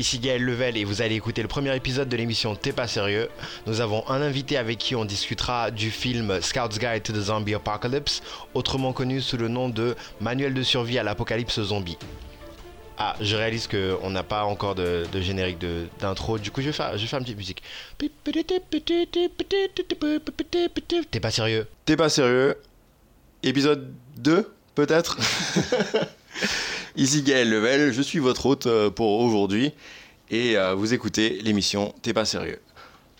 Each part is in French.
Ici Gaël Level et vous allez écouter le premier épisode de l'émission T'es pas sérieux. Nous avons un invité avec qui on discutera du film Scout's Guide to the Zombie Apocalypse, autrement connu sous le nom de Manuel de survie à l'apocalypse zombie. Ah, je réalise qu'on n'a pas encore de, de générique de- d'intro, du coup je vais, faire, je vais faire une petite musique. T'es pas sérieux T'es pas sérieux Épisode 2, peut-être Ici Gaël Level, je suis votre hôte euh, pour aujourd'hui et euh, vous écoutez l'émission T'es pas sérieux.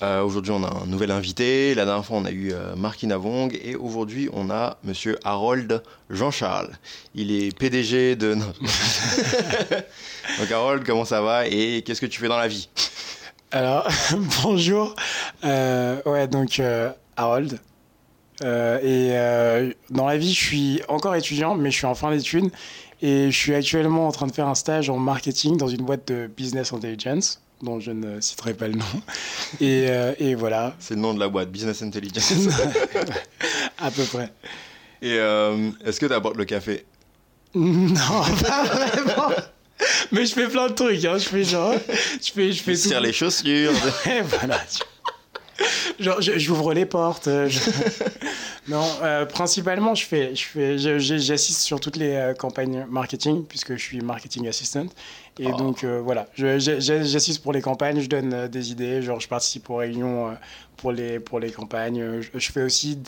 Euh, aujourd'hui, on a un nouvel invité. La dernière fois, on a eu euh, Marc Inavong et aujourd'hui, on a monsieur Harold Jean-Charles. Il est PDG de. Donc, Harold, comment ça va et qu'est-ce que tu fais dans la vie? Alors, bonjour. Ouais, donc Harold. Et dans la vie, je suis encore étudiant, mais je suis en fin d'études. Et je suis actuellement en train de faire un stage en marketing dans une boîte de business intelligence, dont je ne citerai pas le nom. Et, euh, et voilà, C'est le nom de la boîte, Business Intelligence. à peu près. et euh, est-ce que tu apportes le café? Non, pas vraiment. Mais je fais plein de trucs, hein. Je fais genre. Je fais, je fais Tu tires tout. les chaussures Ouais, voilà. Genre, j'ouvre les portes. euh, je- non, euh, principalement, je fais, je fais, j'assiste sur toutes les euh, campagnes marketing puisque je suis marketing assistant. Et Oh. donc euh, voilà, j'assiste pour les campagnes, je donne des idées, genre je participe aux réunions pour les pour les campagnes. Je, je fais aussi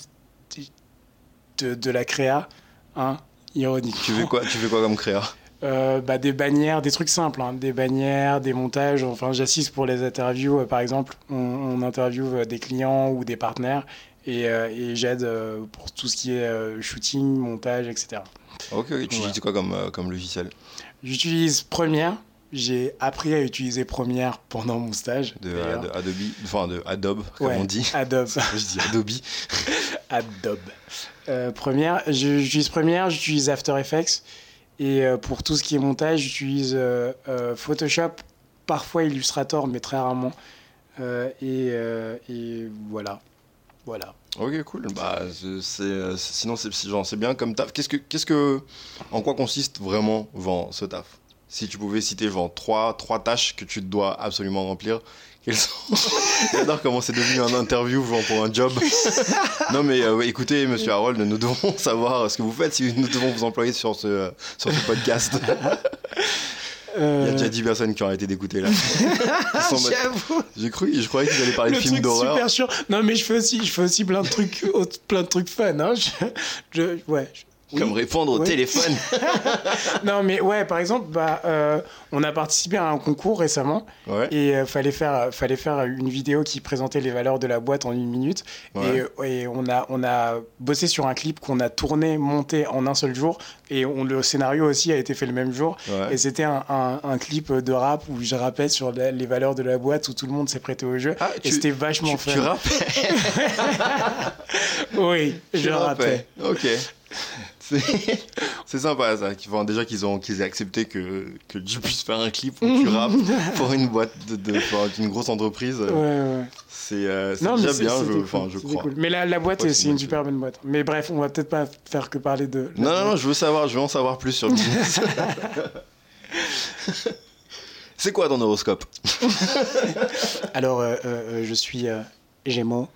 de, de la créa, hein, ironique. Tu fais quoi, tu fais quoi comme créa? Euh, bah, des bannières, des trucs simples, hein, des bannières, des montages. Enfin, j'assiste pour les interviews, euh, par exemple. On, on interviewe euh, des clients ou des partenaires et, et j'aide pour tout ce qui est shooting, montage, etc. Ok, ok. tu Ouais. utilises quoi comme, comme logiciel? J'utilise Premiere. J'ai appris à utiliser Premiere pendant mon stage. de, Adobe, enfin de Adobe, comme Ouais, on dit. Adobe. Je dis Adobe. Adobe. Premiere, j'utilise Premiere, j'utilise After Effects. Et euh, pour tout ce qui est montage, j'utilise euh, euh, Photoshop, parfois Illustrator, mais très rarement. Et, voilà. Voilà. Ok, cool. Bah, sinon, c'est, c'est- bien comme taf. Qu'est-ce que, qu'est-ce que, en quoi consiste vraiment genre, ce taf? Si tu pouvais citer genre trois, trois tâches que tu dois absolument remplir, quelles sont J'adore comment c'est devenu un interview genre, pour un job. non mais euh, écoutez, Monsieur Harold, nous devons savoir ce que vous faites si nous devons vous employer sur ce, sur ce podcast. Il y a Euh, déjà 10 personnes qui ont arrêté d'écouter là. J'avoue. J'ai cru, je croyais qu'ils allaient parler Le de films d'horreur. super sûr. Non, mais je fais aussi, je fais aussi plein de trucs, plein de trucs fun. Hein. Je, je- ouais. je- oui. Comme répondre au téléphone. Non, mais ouais, par exemple, bah, euh, on a participé à un concours récemment. Ouais. Et euh, fallait faire fallait faire une vidéo qui présentait les valeurs de la boîte en une minute Ouais. et, et on a on a bossé sur un clip qu'on a tourné monté en un seul jour et on, le scénario aussi a été fait le même jour Ouais. et c'était un, un, un clip de rap où je rappais sur la- les valeurs de la boîte où tout le monde s'est prêté au jeu Ah, et c'était vachement Tu, fun tu rappelles oui Tu je rappais Ok. C'est sympa ça. Qu'ils- enfin, déjà qu'ils ont qu'ils aient accepté que, que tu puisses faire un clip où tu rappes pour une boîte de, de- pour une grosse entreprise. ouais, ouais. C'est euh, déjà bien, je, cool, enfin, je c'était crois. cool. Mais la, la boîte, c'est une super bonne boîte. Mais bref, on va peut-être pas faire que parler de. Non, non, non, je veux savoir, je veux en savoir plus sur le business. C'est quoi ton horoscope? Alors, euh, euh, je suis Gémeaux.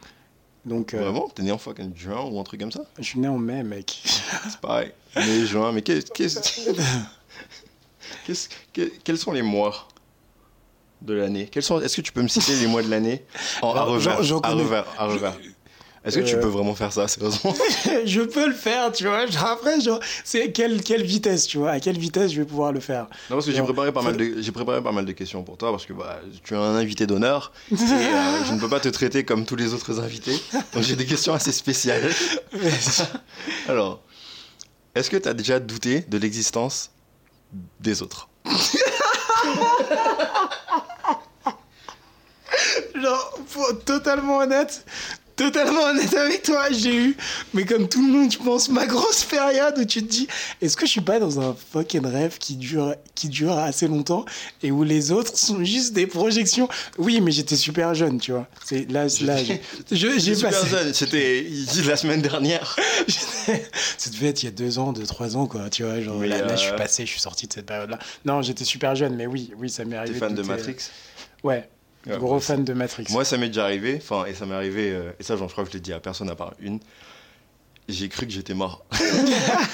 Donc, euh, Vraiment? T'es né en fucking juin ou un truc comme ça? Je suis né en mai, mec. C'est pareil. Mai, juin, mais qu'est- qu'est-ce. qu'est-ce- que- quels sont les mois de l'année? Quels sont Est-ce que tu peux me citer les mois de l'année? En, à revers, à revers. Est-ce que tu Euh, peux vraiment faire ça, sérieusement je peux le faire, tu vois. Après, genre, c'est quelle, quelle vitesse, tu vois. À quelle vitesse je vais pouvoir le faire Non, parce que j'ai préparé pas mal de j'ai préparé pas mal de questions pour toi parce que bah, tu es un invité d'honneur et euh, je ne peux pas te traiter comme tous les autres invités. Donc j'ai des questions assez spéciales. Alors, est-ce que tu as déjà douté de l'existence des autres? Genre, pour totalement honnête, totalement honnête avec toi, j'ai eu, mais comme tout le monde, je pense, ma grosse période où tu te dis, est-ce que je suis pas dans un fucking rêve qui dure, qui dure assez longtemps et où les autres sont juste des projections? Oui, mais j'étais super jeune, tu vois. C'est là, là, j'ai- passé. jeune, c'était la semaine dernière. Ça devait être il y a deux ans, deux, trois ans, quoi. Tu vois, genre là, là, je suis euh, passé, je suis sorti de cette période-là. Non, j'étais super jeune, mais oui, oui, ça m'est T'es arrivé. fan de. Matrix? Ouais, Ouais, gros fan de Matrix. Moi, ça m'est déjà arrivé, enfin, et ça m'est arrivé, euh, et ça, je crois que je l'ai dit à personne à part une. J'ai cru que j'étais mort.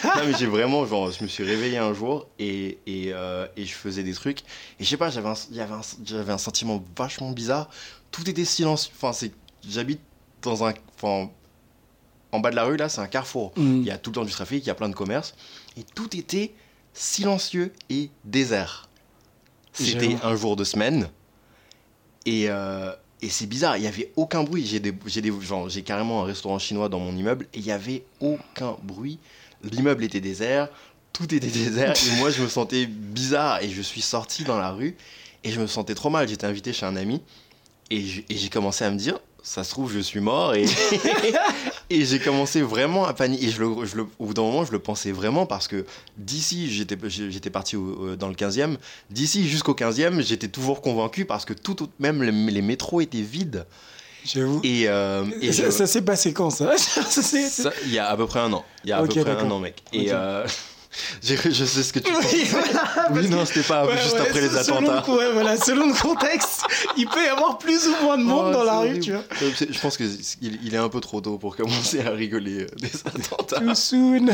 non, mais j'ai vraiment, genre, je me suis réveillé un jour et, et, euh, et je faisais des trucs. Et je sais pas, j'avais un, un, sentiment vachement bizarre. Tout était silencieux. Enfin, c'est, j'habite dans un, enfin, en bas de la rue, là, c'est un carrefour. Mm. Il y a tout le temps du trafic, il y a plein de commerces. Et tout était silencieux et désert. C'était un jour de semaine. Et, euh, et c'est bizarre, il n'y avait aucun bruit. J'ai des, des, j'ai carrément un restaurant chinois dans mon immeuble et il n'y avait aucun bruit. L'immeuble était désert, tout était désert et moi je me sentais bizarre et je suis sorti dans la rue et je me sentais trop mal. J'étais invité chez un ami et j'ai commencé à me dire, ça se trouve je suis mort et, et j'ai commencé vraiment à paniquer. Et je le, je le- au bout d'un moment, je le pensais vraiment parce que d'ici, j'étais, j'étais parti au- dans le 15e, d'ici jusqu'au 15e, j'étais toujours convaincu parce que tout, même les, les métros étaient vides. J'avoue. Et, euh, et ça je- ça s'est passé quand ça, il y a à peu près un an. Il y a à peu près un an, mec. Et euh, je sais ce que tu penses. Oui, voilà, Oui, non, c'était pas Ouais, juste ouais, après les selon attentats. le- ouais, voilà, selon le contexte, il peut y avoir plus ou moins de monde Oh, dans la rue, tu vois. Euh, Je pense qu'il il est un peu trop tôt pour commencer à rigoler euh, des attentats. Too soon.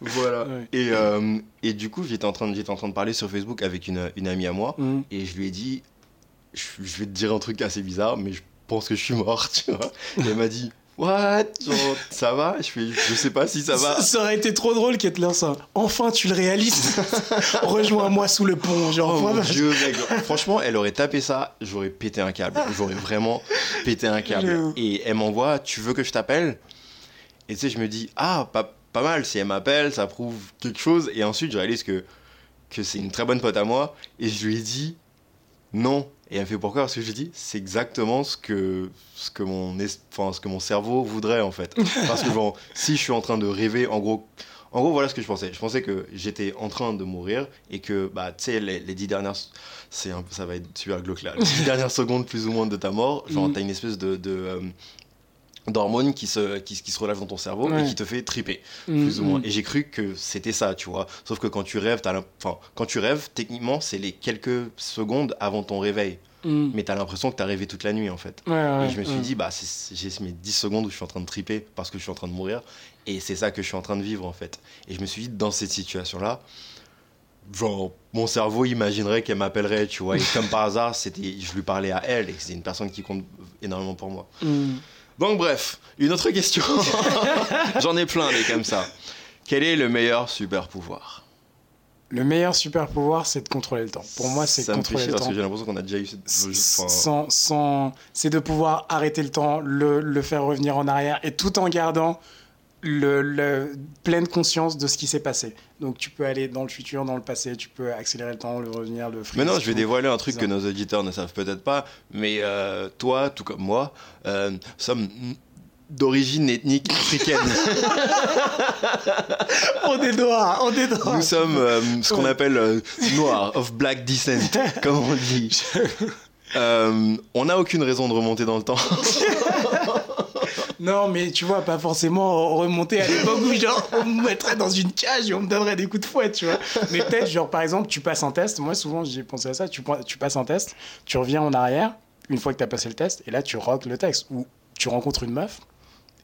Voilà. Et, euh, et du coup, j'étais en, train de- j'étais en train de parler sur Facebook avec une, une amie à moi. Mm. Et je lui ai dit, je, je vais te dire un truc assez bizarre, mais je pense que je suis mort, tu vois. Et elle m'a dit, what? Genre, ça va? Je, fais, je sais pas si ça va. Ça, ça aurait été trop drôle qu'elle te lance un. Enfin, tu le réalises. Rejoins-moi sous le pont. Genre, Oh moi, mon dieu, mec. Franchement, elle aurait tapé ça, j'aurais pété un câble. J'aurais vraiment pété un câble. Et elle m'envoie, tu veux que je t'appelle? Et tu sais, je me dis, ah, pas, pas mal, si elle m'appelle, ça prouve quelque chose. Et ensuite, je réalise que, que c'est une très bonne pote à moi. Et je lui ai dit, non. Et elle fait pourquoi Parce que je dit, c'est exactement ce que, ce, que mon es- enfin, ce que mon cerveau voudrait, en fait. Parce que, bon, si je suis en train de rêver, en gros. En gros, voilà ce que je pensais. Je pensais que j'étais en train de mourir et que, bah, tu sais, les, les dix dernières, c'est ça va être super glauque là. Les dix dernières secondes plus ou moins de ta mort, genre, Mhm. t'as une espèce de, de, euh, d'hormones qui se, qui, qui se relèvent dans ton cerveau Ouais. et qui te fait triper, Mm, plus ou moins. mm. Et j'ai cru que c'était ça, tu vois. Sauf que quand tu rêves, enfin, quand tu rêves, techniquement, c'est les quelques secondes avant ton réveil. Mm. Mais t'as l'impression que t'as rêvé toute la nuit, en fait. Ouais, ouais, Et je me suis dit, bah, j'ai mes 10 secondes où je suis en train de triper parce que je suis en train de mourir. Et c'est ça que je suis en train de vivre, en fait. Et je me suis dit, dans cette situation-là, genre, mon cerveau imaginerait qu'elle m'appellerait, tu vois. Et comme par hasard, c'était, je lui parlais à elle et c'est une personne qui compte énormément pour moi. Mm. Donc, bref, une autre question. J'en ai plein, des comme ça. Quel est le meilleur super pouvoir Le meilleur super pouvoir, c'est de contrôler le temps. Pour moi, c'est contrôler le parce temps. que j'ai l'impression qu'on a déjà eu cette. enfin, sans, sans, c'est de pouvoir arrêter le temps, le, le faire revenir en arrière et tout en gardant le, le- pleine conscience de ce qui s'est passé. Donc tu peux aller dans le futur, dans le passé, tu peux accélérer le temps, le revenir, le freeze. Maintenant, je vais dévoiler un truc que nos auditeurs ne savent peut-être pas, mais euh, toi, tout comme moi, euh, sommes d'origine ethnique africaine. On est noirs, on est noirs. Nous sommes euh, ce qu'on Ouais. appelle noirs, of black descent, comme on dit. Euh, on n'a aucune raison de remonter dans le temps. Non, mais tu vois, pas forcément remonter à l'époque où genre on me mettrait dans une cage et on me donnerait des coups de fouet, tu vois. Mais peut-être, genre par exemple, tu passes un test. Moi, souvent, j'ai pensé à ça. Tu, tu passes un test, tu reviens en arrière une fois que tu as passé le test et là, tu rock le texte. Ou tu rencontres une meuf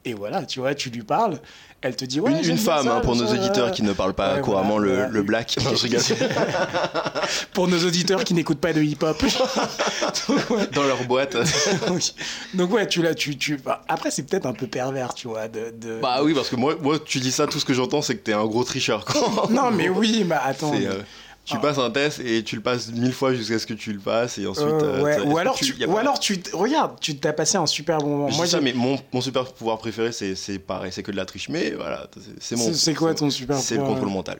et voilà, tu vois, tu lui parles, elle te dit ouais. une, femme, ça, hein, pour nos ça, auditeurs qui ne parlent pas Ouais, couramment voilà, le, voilà. le black. Non, je rigole. Pour nos auditeurs qui n'écoutent pas de hip-hop. Ouais. Dans leur boîte. Donc ouais, tu l'as, tu, tu. bah, après, c'est peut-être un peu pervers, tu vois, de. de- Bah oui, parce que moi, moi, tu dis ça, tout ce que j'entends, c'est que t'es un gros tricheur. quoi. Non, mais oui, mais attends. Mais- euh, tu Ah. passes un test et tu le passes mille fois jusqu'à ce que tu le passes et ensuite. Euh, euh, ouais. Ou alors tu- ou alors tu, regarde, tu t'as passé un super bon moment. Je Moi, ça, mais mon, mon super pouvoir préféré, c'est, c'est pareil, c'est que de la triche. Mais voilà, c'est, mon. c'est quoi ton super C'est le pouvoir contrôle mental.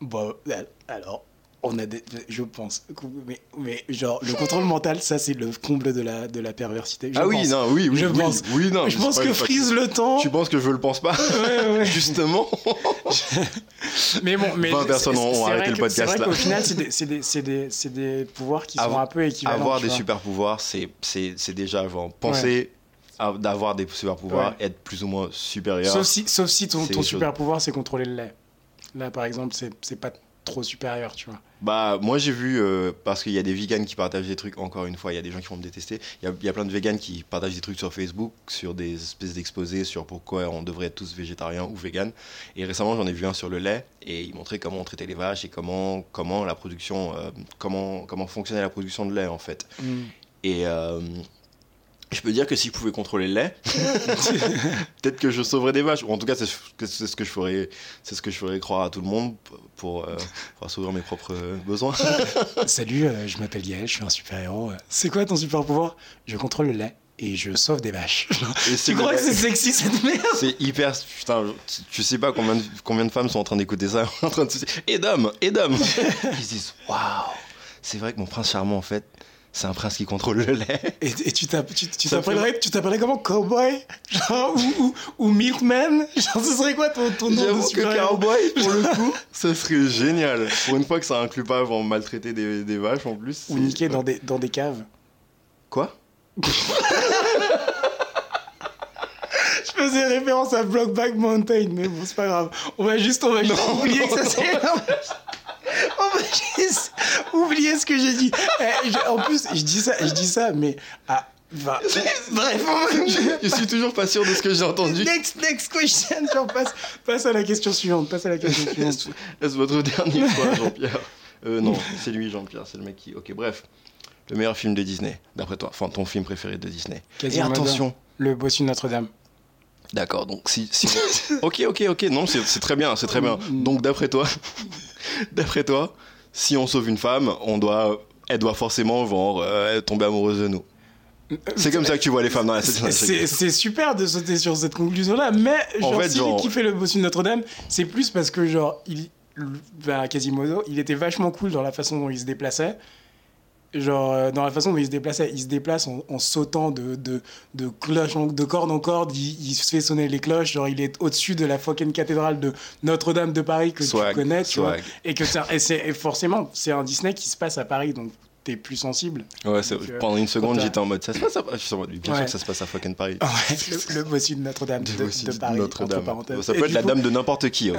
Bah, euh, alors, on a des, je pense. Mais, mais genre, le contrôle mental, ça, c'est le comble de la, de la perversité. je ah oui, pense. non, oui, oui, Je oui, pense. oui, non. Je pense que frise le temps. Tu penses que je le pense pas Ouais, ouais. Justement. Mais bon, mais 20 personnes ont arrêté le podcast, C'est vrai là. qu'au final, c'est des, c'est des, c'est des, c'est des pouvoirs qui sont un peu équivalents. Avoir des vois. super pouvoirs, c'est c'est c'est déjà genre penser d'avoir des super pouvoirs, être plus ou moins supérieur. Sauf si, sauf si ton, chose. super pouvoir, c'est contrôler le lait. Là, par exemple, c'est c'est pas trop supérieur, tu vois. Bah, moi j'ai vu, euh, parce qu'il y a des vegans qui partagent des trucs, encore une fois, il y a des gens qui vont me détester. Il y a, il y a plein de vegans qui partagent des trucs sur Facebook, sur des espèces d'exposés sur pourquoi on devrait être tous végétariens ou véganes. Et récemment j'en ai vu un sur le lait, et il montrait comment on traitait les vaches et comment, comment la production, euh, comment, comment fonctionnait la production de lait en fait. Et euh, je peux dire que si je pouvais contrôler le lait, peut-être que je sauverais des vaches. Ou en tout cas, c'est ce que- je ferais, c'est ce que je ferais croire à tout le monde pour, euh, pour assouvir mes propres euh, besoins. Salut, euh, je m'appelle Gaël, je suis un super-héros. C'est quoi ton super pouvoir? Je contrôle le lait et je sauve des vaches. Et tu crois que c'est sexy cette merde? C'est hyper putain tu- tu sais pas combien de, combien de femmes sont en train d'écouter ça en train de se dire et d'hommes et d'hommes ils se disent waouh c'est vrai que mon prince charmant en fait c'est un prince qui contrôle le lait. Et, et tu t'appellerais comment? Cowboy? Genre, ou, ou, ou Milkman? Genre, ce serait quoi ton, ton nom de J'avoue que cowboy pour le coup ça serait génial. Pour une fois que ça inclut pas avant maltraiter des, des vaches en plus Ou niquer dans des, dans des caves. Quoi? Je faisais référence à Blockback Mountain, mais bon, c'est pas grave. On va juste, on va juste oublier que ça c'est. Juste oublier ce que j'ai dit. Eh, je- en plus, je dis ça, je dis ça, mais ah, va. Bref, je suis toujours pas sûr de ce que j'ai entendu Next, next question. Genre, passe, passe à la question suivante. Passe à la question suivante. Est-ce votre dernier choix, Jean-Pierre? Euh, Non, c'est lui, Jean-Pierre, c'est le mec qui. Ok, bref. Le meilleur film de Disney, d'après toi. Enfin, ton film préféré de Disney. Et Quasimodo. attention. Le bossu de Notre-Dame. D'accord, donc si. si- ok, ok, ok. Non, c'est c'est très bien, c'est très bien. Donc, d'après toi, d'après toi, si on sauve une femme, on doit. Elle doit forcément genre, euh, tomber amoureuse de nous. C'est comme ça que tu vois les femmes dans la C'est- super de sauter sur cette conclusion-là, mais genre, fait, si genre- qui fait le bossu de Notre-Dame, c'est plus parce que genre, il, bah, Quasimodo, il était vachement cool dans la façon dont il se déplaçait. Genre, euh, dans la façon dont il se déplaçait, il se déplace en, en sautant de, de, de, cloche en- de corde en corde, il, il se fait sonner les cloches, genre il est au-dessus de la fucking cathédrale de Notre-Dame de Paris que Swag, tu connais, tu vois. Et que c'est forcément, c'est un Disney qui se passe à Paris, donc t'es plus sensible. Ouais, Donc, euh, pendant une seconde, j'étais en mode ça se passe à. Je suis en mode, bien sûr que ça se passe à fucking Paris. Ouais, le, le bossu de Notre-Dame de, De- Paris, Notre-Dame. Ça Et peut être la coup- dame de n'importe qui, ok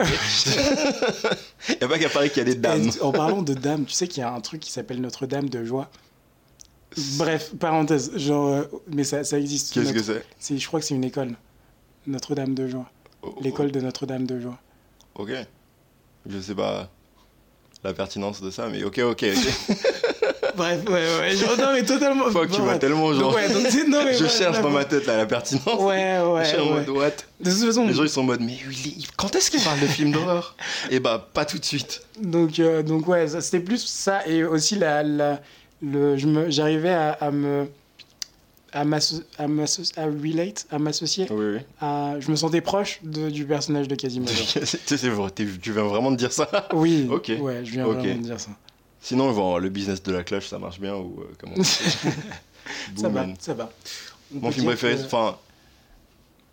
Il n'y a pas qu'à Paris qu'il y a des dames. Et en parlant de dames, tu sais qu'il y a un truc qui s'appelle Notre-Dame de joie. Bref, parenthèse, genre, euh, mais ça, ça existe. Qu'est-ce que Notre- c'est? C'est Je crois que c'est une école. Notre-Dame de joie. Oh, oh, L'école de Notre-Dame de joie. Ok. Je sais pas la pertinence de ça, mais ok, ok. ok. Bref, ouais, ouais. genre, non, mais totalement. Fuck, tu vas ouais. tellement genre. Donc, ouais, donc, c'est- non, mais je ouais, cherche dans ma tête là, la pertinence. Ouais, ouais. je suis en ouais. mode what De toute façon, Les gens ils sont en mode mais oui, quand est-ce qu'il parle de films d'horreur? Eh bah pas tout de suite. Donc, euh, donc ouais, c'était plus ça et aussi la, la, le, j'arrivais à, à me, à à à relate, à m'associer. Oui, à- je me sentais proche de- du personnage de Quasimodo. oui. Tu viens vraiment de dire ça? Oui. Ok. Ouais, je viens vraiment de dire ça. Sinon, le business de la cloche, ça marche bien ou euh, comment ça va, ça va. On Mon film préféré, que- enfin,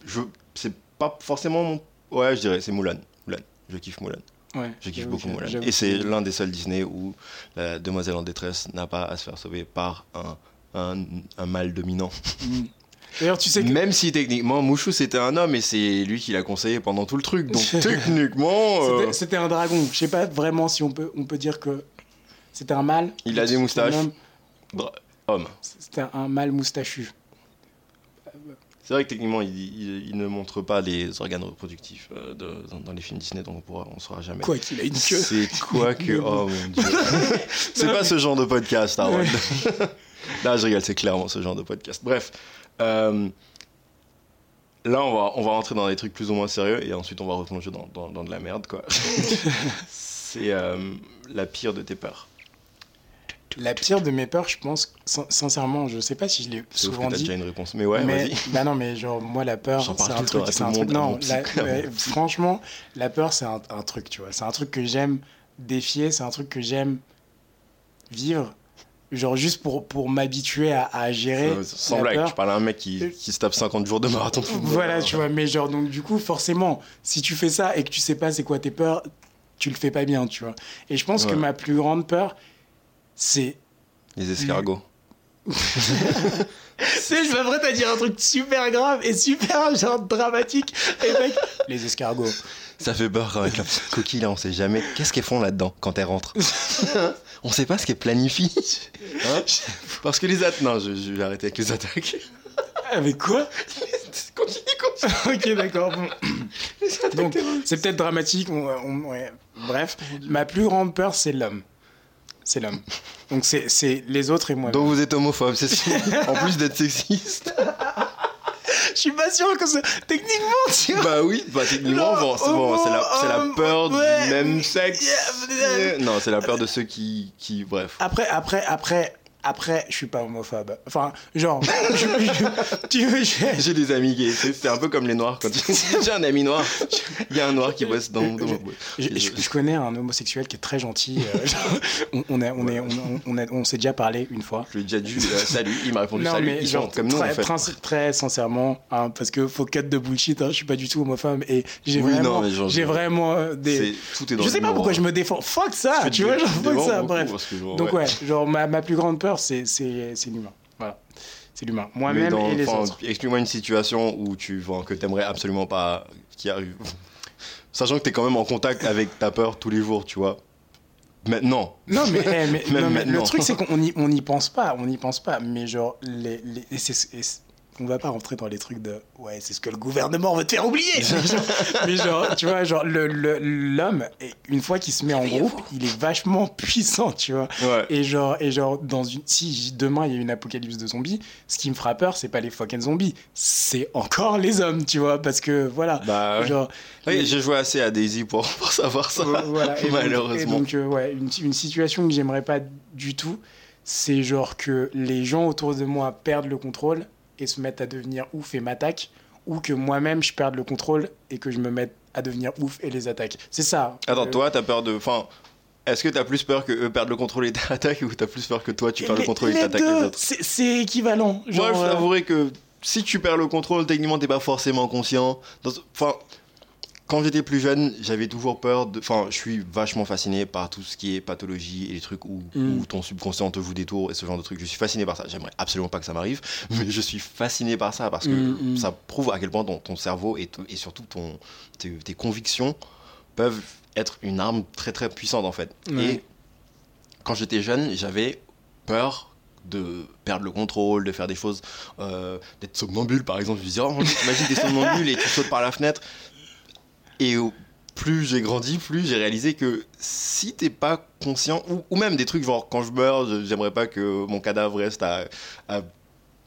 je, c'est pas forcément mon, ouais, je dirais, c'est Mulan. Mulan. Je kiffe Mulan. Ouais, Je kiffe beaucoup Mulan. Et c'est l'un des seuls Disney où la demoiselle en détresse n'a pas à se faire sauver par un, un, un mâle dominant. Mm. D'ailleurs, tu sais que. Même si techniquement Mouchou c'était un homme et c'est lui qui l'a conseillé pendant tout le truc. Donc techniquement, euh, C'était- C'était un dragon. Je sais pas vraiment si on peut, on peut dire que c'était un mâle. Il a des moustaches. homme. C'était un mâle moustachu. C'est vrai que techniquement il, il- il ne montre pas les organes reproductifs euh, de- dans, dans les films Disney, donc on pourra, on saura jamais. Quoi qu'il a une queue. C'est quoi que. Oh mon dieu. c'est pas mais- ce genre de podcast, Harold. Là, je rigole, c'est clairement ce genre de podcast. Bref. euh, là, on va, on va rentrer dans des trucs plus ou moins sérieux et ensuite on va replonger dans, dans, dans de la merde, quoi. c'est euh, la pire de tes peurs. La pire de mes peurs, je pense, sin- sincèrement, je sais pas si je l'ai ouf que souvent t'as dit. déjà une réponse. Mais ouais, mais, vas-y. bah non, mais genre, moi, la peur, c'est un truc. un truc monde, à non, la- ouais, franchement, la peur, c'est un, un truc, tu vois. C'est un truc que j'aime défier, c'est un truc que j'aime vivre, genre juste pour, pour m'habituer à, à gérer. Euh, Sans la blague, peur. tu parles à un mec qui, qui se tape 50 jours de marathon. Voilà, tu vois, mais genre, donc du coup, forcément, si tu fais ça et que tu sais pas c'est quoi tes peurs, tu le fais pas bien, tu vois. Et je pense que ma plus grande peur, c'est. Les escargots. C'est, je m'apprête à dire un truc super grave et super, genre, dramatique. Et mec, les escargots. Ça fait peur avec la petite coquille là, on sait jamais. Qu'est-ce qu'elles font là-dedans quand elles rentrent On sait pas ce qu'elles planifient. Hein Parce que les attaques. Non, je, je vais arrêter avec les attaques. Avec quoi? Continue, continue. Ok, d'accord. Bon. C'est peut-être dramatique. on- on- ouais. Bref, ma plus grande peur, c'est l'homme. C'est l'homme. Donc, c'est, c'est les autres et moi. Donc vous êtes homophobe, c'est sûr. En plus d'être sexiste. Je suis pas sûr que c'est. Techniquement, tu vois. Bah oui, bah techniquement, bon, c'est bon, c'est la, c'est la peur ouais. du même sexe. Yeah. Non, c'est la peur de ceux qui, qui bref. Après, après, après, après, je suis pas homophobe. Enfin, genre, tu veux, J'ai des amis gays, c'est un peu comme les noirs. Quand tu- j'ai un ami noir, il y a un noir qui bosse dans, dans je, je- je connais un homosexuel qui est très gentil. euh, genre, on, on, a- on, est, on, on, a- on s'est déjà parlé une fois. Je lui ai déjà dit euh, salut, il m'a répondu Non, salut. mais genre, comme nous en très, fait. princi- très sincèrement, hein, parce que faut cut de bullshit, hein, je suis pas du tout homophobe et j'ai Oui, vraiment, non, mais genre, j'ai vraiment euh, des. Tout est dans Je sais pas pourquoi hein. je me défends. Fuck ça, tu vois, genre, fuck ça, bref. Donc ouais. genre ma plus grande peur, c'est c'est l'humain. Voilà, c'est l'humain. Moi-même et les autres. Explique-moi une situation où tu vois que t'aimerais absolument pas qui arrive. Sachant que t'es quand même en contact avec ta peur tous les jours, tu vois. Maintenant. Non mais, eh, mais- non, mais le truc c'est qu'on n'y on n'y pense pas, on n'y pense pas. Mais genre les, les et on va pas rentrer dans les trucs de ouais c'est ce que le gouvernement veut te faire oublier. Genre, mais genre tu vois genre le le- l'homme et une fois qu'il se met en groupe il est vachement puissant tu vois. Ouais. Et genre, et genre, dans une, si demain il y a une apocalypse de zombies, ce qui me fera peur, c'est pas les fucking zombies, c'est encore les hommes, tu vois, parce que voilà. Bah ouais. Genre, Oui, j'ai joué assez à Daisy pour, pour savoir ça. euh, voilà. Et donc- Malheureusement. Et donc, euh, ouais, une, une situation que j'aimerais pas du tout, c'est genre que les gens autour de moi perdent le contrôle et se mettent à devenir ouf et m'attaquent, ou que moi-même je perde le contrôle et que je me mette à devenir ouf et les attaque. C'est ça. Attends, Euh, toi, t'as peur de. Enfin, est-ce que t'as plus peur que eux perdent le contrôle et t'attaquent ou t'as plus peur que toi tu perds le contrôle et t'attaques les autres? c'est équivalent. Moi, je euh, t'avouerai que si tu perds le contrôle, techniquement, t'es pas forcément conscient. Enfin, quand j'étais plus jeune, j'avais toujours peur de. Enfin, je suis vachement fasciné par tout ce qui est pathologie et les trucs où, Mm. où ton subconscient te joue des tours et ce genre de trucs. Je suis fasciné par ça. J'aimerais absolument pas que ça m'arrive, mais je suis fasciné par ça parce que Mm, mm. ça prouve à quel point ton, ton cerveau et, surtout ton, tes, tes convictions peuvent être une arme très très puissante en fait. Et quand j'étais jeune, j'avais peur de perdre le contrôle, de faire des choses, euh, d'être somnambule par exemple. Je me disais, oh t'imagines t'es somnambule et tu sautes par la fenêtre. Et plus j'ai grandi, plus j'ai réalisé que si t'es pas conscient, ou, ou même des trucs genre quand je meurs, j'aimerais pas que mon cadavre reste à, à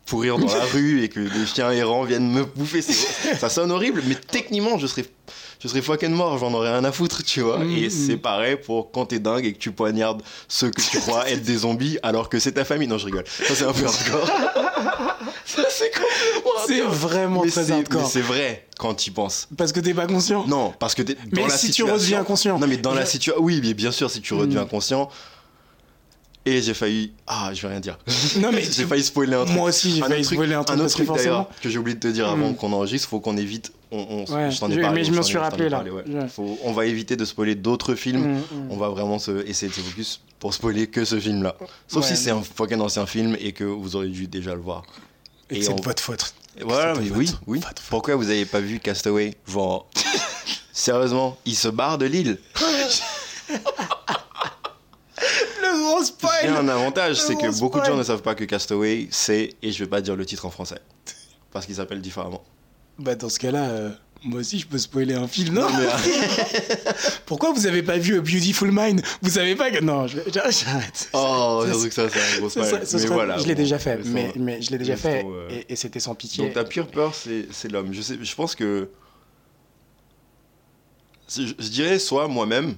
pourrir dans la rue et que des chiens errants viennent me bouffer. Ça sonne horrible, mais techniquement, je serais, je serais fucking mort, j'en aurais rien à foutre, tu vois. Mhm. Et c'est pareil pour quand t'es dingue et que tu poignardes ceux que tu crois être des zombies alors que c'est ta famille. Non, je rigole. Ça, c'est un peu hardcore. Ça, c'est vraiment Mais très hardcore. c'est vrai quand tu y penses. Parce que t'es pas conscient. Non, parce que t'es Mais la si tu situation- redeviens conscient. Non, mais dans la situation. Oui, mais bien sûr, si tu redeviens Mm. conscient. Et j'ai failli. Ah, je vais rien dire. Non, mais j'ai failli spoiler un truc. moi aussi, j'ai failli truc- spoiler un truc Un autre truc d'ailleurs que j'ai oublié de te dire avant Mm. qu'on enregistre, faut qu'on évite. On, on- Ouais, je t'en ai parlé. mais je ai- suis rappelé, là. parlé, ouais. Ouais. Faut- on va éviter de spoiler d'autres films. Mm, mm. On va vraiment se, essayer de se focus pour spoiler que ce film-là. Sauf Ouais. si c'est un fucking ancien film et que vous aurez dû déjà le voir. Et Et c'est on- de votre faute. Voilà, mais oui, oui. Pourquoi vous avez pas vu Castaway Genre, sérieusement, il se barre de l'île. Le gros Il y spoil a un avantage, c'est que beaucoup de gens spoil. ne savent pas que Castaway, c'est, et je vais pas dire le titre en français, parce qu'il s'appelle différemment. Bah dans ce cas-là, euh, moi aussi je peux spoiler un film, non Mais, Pourquoi vous avez pas vu A Beautiful Mind Vous savez pas que... Non, j'arrête. oh, Ça, que ça, c'est un gros spoil. ce Mais voilà. je l'ai bon, déjà fait, mais, mais je l'ai déjà fait euh, et, et c'était sans pitié. Donc ta pire peur, c'est, c'est l'homme. Je, sais, je pense que. je dirais soit moi-même,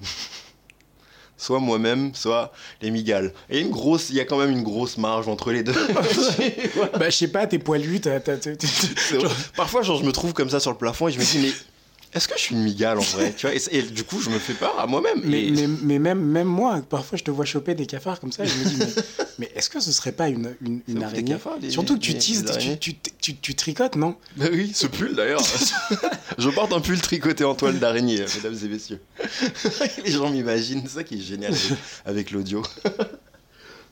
soit moi-même, soit les migales. Et une grosse, il y a quand même une grosse marge entre les deux. Bah je sais pas, t'es poilu, t'as... Parfois, genre, je me trouve comme ça sur le plafond et je me dis, mais est-ce que je suis une migale en vrai tu vois et, et du coup, je me fais peur à moi-même. Mais, Et- mais, mais même, même moi, parfois, je te vois choper des cafards comme ça et je me dis, mais, mais est-ce que ce serait pas une, araignée cafard, les- Surtout que tu tises, tu, tu, tu, tu tricotes, non? Bah oui, ce pull d'ailleurs. je porte un pull tricoté en toile d'araignée, mesdames et messieurs. Les gens m'imaginent, c'est ça qui est génial avec, avec l'audio.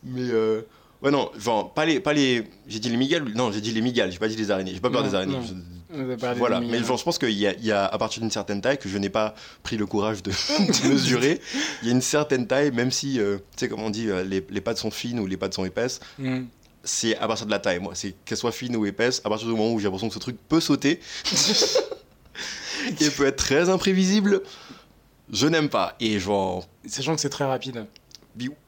Mais euh, ouais non, genre pas les, pas les, j'ai dit les migales, non j'ai dit les migales, j'ai pas dit les araignées, j'ai pas peur Non, des araignées. Voilà, mais je pense qu'il y, a- il y a, à partir d'une certaine taille, que je n'ai pas pris le courage de, de mesurer, il y a une certaine taille, même si, euh, tu sais, comme on dit, euh, les, les pattes sont fines ou les pattes sont épaisses, Mm. c'est à partir de la taille, moi. C'est qu'elle soit fine ou épaisse, à partir du moment où j'ai l'impression que ce truc peut sauter et peut être très imprévisible, je n'aime pas. Et genre, Sachant que c'est très rapide.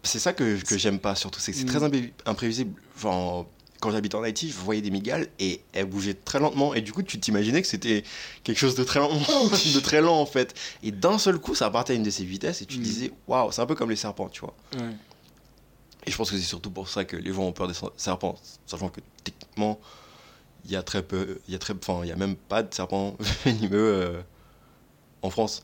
c'est ça que, que j'aime pas surtout, c'est que c'est Mm. très impré- imprévisible. Genre, quand j'habitais en Haïti, je voyais des migales et elles bougeaient très lentement. Et du coup, tu t'imaginais que c'était quelque chose de très lent, de très lent en fait. Et d'un seul coup, ça partait à une de ces vitesses et tu te Mm. disais, waouh, c'est un peu comme les serpents, tu vois. Ouais. Et je pense que c'est surtout pour ça que les gens ont peur des serpents, sachant que techniquement, il y a très peu, il y a très, enfin, il y a même pas de serpents venimeux euh, en France,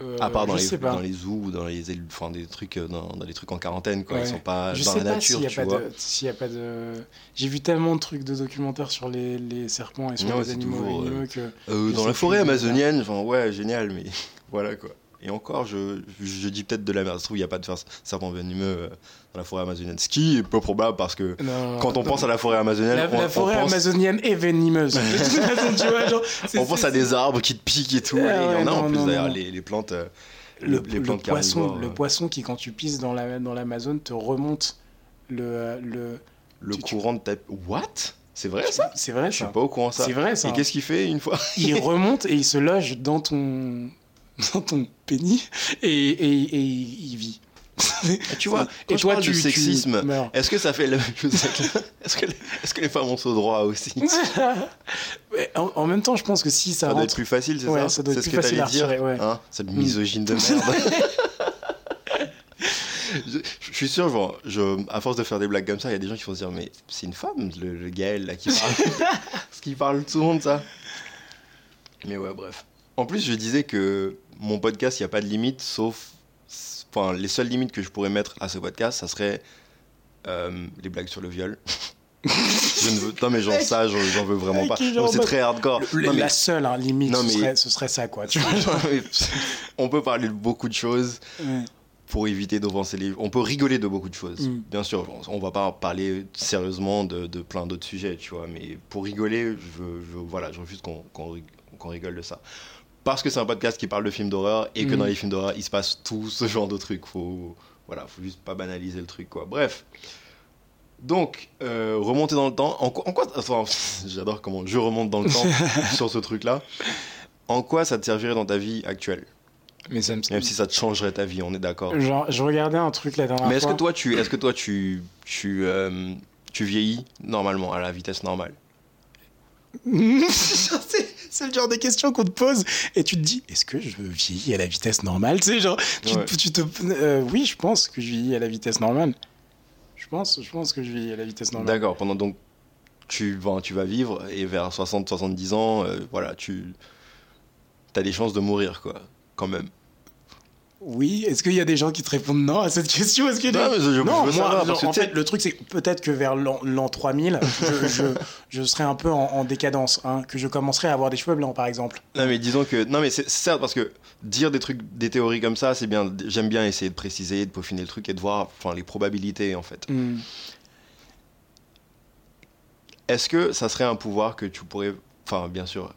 Euh, à part dans les, dans les zoos ou dans les, enfin, des trucs, euh, dans, dans les trucs en quarantaine, quoi. Ils Ouais. sont pas Je dans sais la pas nature, s'il y a tu pas vois. de, s'il y a pas de. J'ai vu tellement de trucs de documentaires sur les, les serpents et sur Non, les animaux toujours, venimeux que. Euh, dans la forêt amazonienne, enfin, ouais, génial, mais voilà quoi. Et encore, je, je dis peut-être de la merde. Ça se trouve, il n'y a pas de serpent venimeux euh, dans la forêt amazonienne. Ce qui est peu probable parce que Non, quand on pense à la forêt amazonienne, la, on, la on forêt pense, amazonienne est venimeuse. Vois, on pense à des arbres qui te piquent et tout. Ah et il y en a en plus d'ailleurs, les, les plantes. euh, le, les le plantes poisson, carnivores, le euh. poisson qui, quand tu pisses dans la dans l'Amazone, te remonte le le. le Tu- courant de ta. What? C'est vrai ça? C'est vrai Je suis pas au courant ça. C'est vrai ça. Et qu'est-ce qu'il fait une fois? Il remonte et il se loge dans ton dans ton pénis et, et, et il vit. Tu vois, et toi tu de sexisme. Est-ce que ça fait la même chose Est-ce que, les femmes ont ce droit aussi en, en même temps, je pense que si ça, Ça doit être plus facile, c'est Ouais, ça ça C'est ce que t'allais dire ouais. hein Cette Mm. misogyne de merde. je, je suis sûr, genre, je, à force de faire des blagues comme ça, il y a des gens qui vont se dire Mais c'est une femme, le, le Gaël, là, qui parle. Parce qu'il parle souvent de ça. Mais ouais, bref. En plus, je disais que mon podcast, il n'y a pas de limite, sauf. Enfin, les seules limites que je pourrais mettre à ce podcast, ça serait euh, les blagues sur le viol. je ne veux. Non, mais genre, ça, j'en veux vraiment pas. c'est très hardcore. le- Non, mais- la seule hein, limite, Non, ce, serait, ce serait ça, quoi. Tu on peut parler de beaucoup de choses Ouais. pour éviter d'offenser les. On peut rigoler de beaucoup de choses. Mm. Bien sûr, on va pas parler sérieusement de, de plein d'autres sujets, tu vois. Mais pour rigoler, je, veux- je, voilà, je refuse qu'on rigole de ça. Parce que c'est un podcast qui parle de films d'horreur et que Mm. dans les films d'horreur, il se passe tout ce genre de trucs. Faut, voilà, faut juste pas banaliser le truc, quoi. Bref. Donc, euh, remonter dans le temps. En, quoi- en quoi. Enfin, j'adore comment je remonte dans le temps sur ce truc-là. En quoi ça te servirait dans ta vie actuelle? Mais ça me Même si ça te changerait ta vie, on est d'accord. Genre, je regardais un truc la dernière Mais est-ce que toi, tu, est-ce que toi, tu, tu, euh, tu vieillis normalement, à la vitesse normale? c'est le genre de questions qu'on te pose et tu te dis est-ce que je vieillis à la vitesse normale? Tu sais, genre, tu, Ouais. tu te. euh, oui, je pense que je vieillis à la vitesse normale. Je pense, je pense que je vieillis à la vitesse normale. D'accord. Pendant donc, tu vas, tu vas vivre et vers 60-70 ans, euh, voilà, tu as des chances de mourir, quoi, quand même. Oui, est-ce qu'il y a des gens qui te répondent non à cette question Est-ce Non, mais je- non, moi, savoir, parce en fait, le truc, c'est que peut-être que vers l'an l'an 3000, je, je, je serai un peu en, en décadence, hein, que je commencerai à avoir des cheveux blancs, par exemple. Non, mais disons que. Non, mais c'est c'est certes parce que dire des trucs, des théories comme ça, c'est bien. J'aime bien essayer de préciser, de peaufiner le truc et de voir enfin, les probabilités, en fait. Hmm. Est-ce que ça serait un pouvoir que tu pourrais, enfin bien sûr,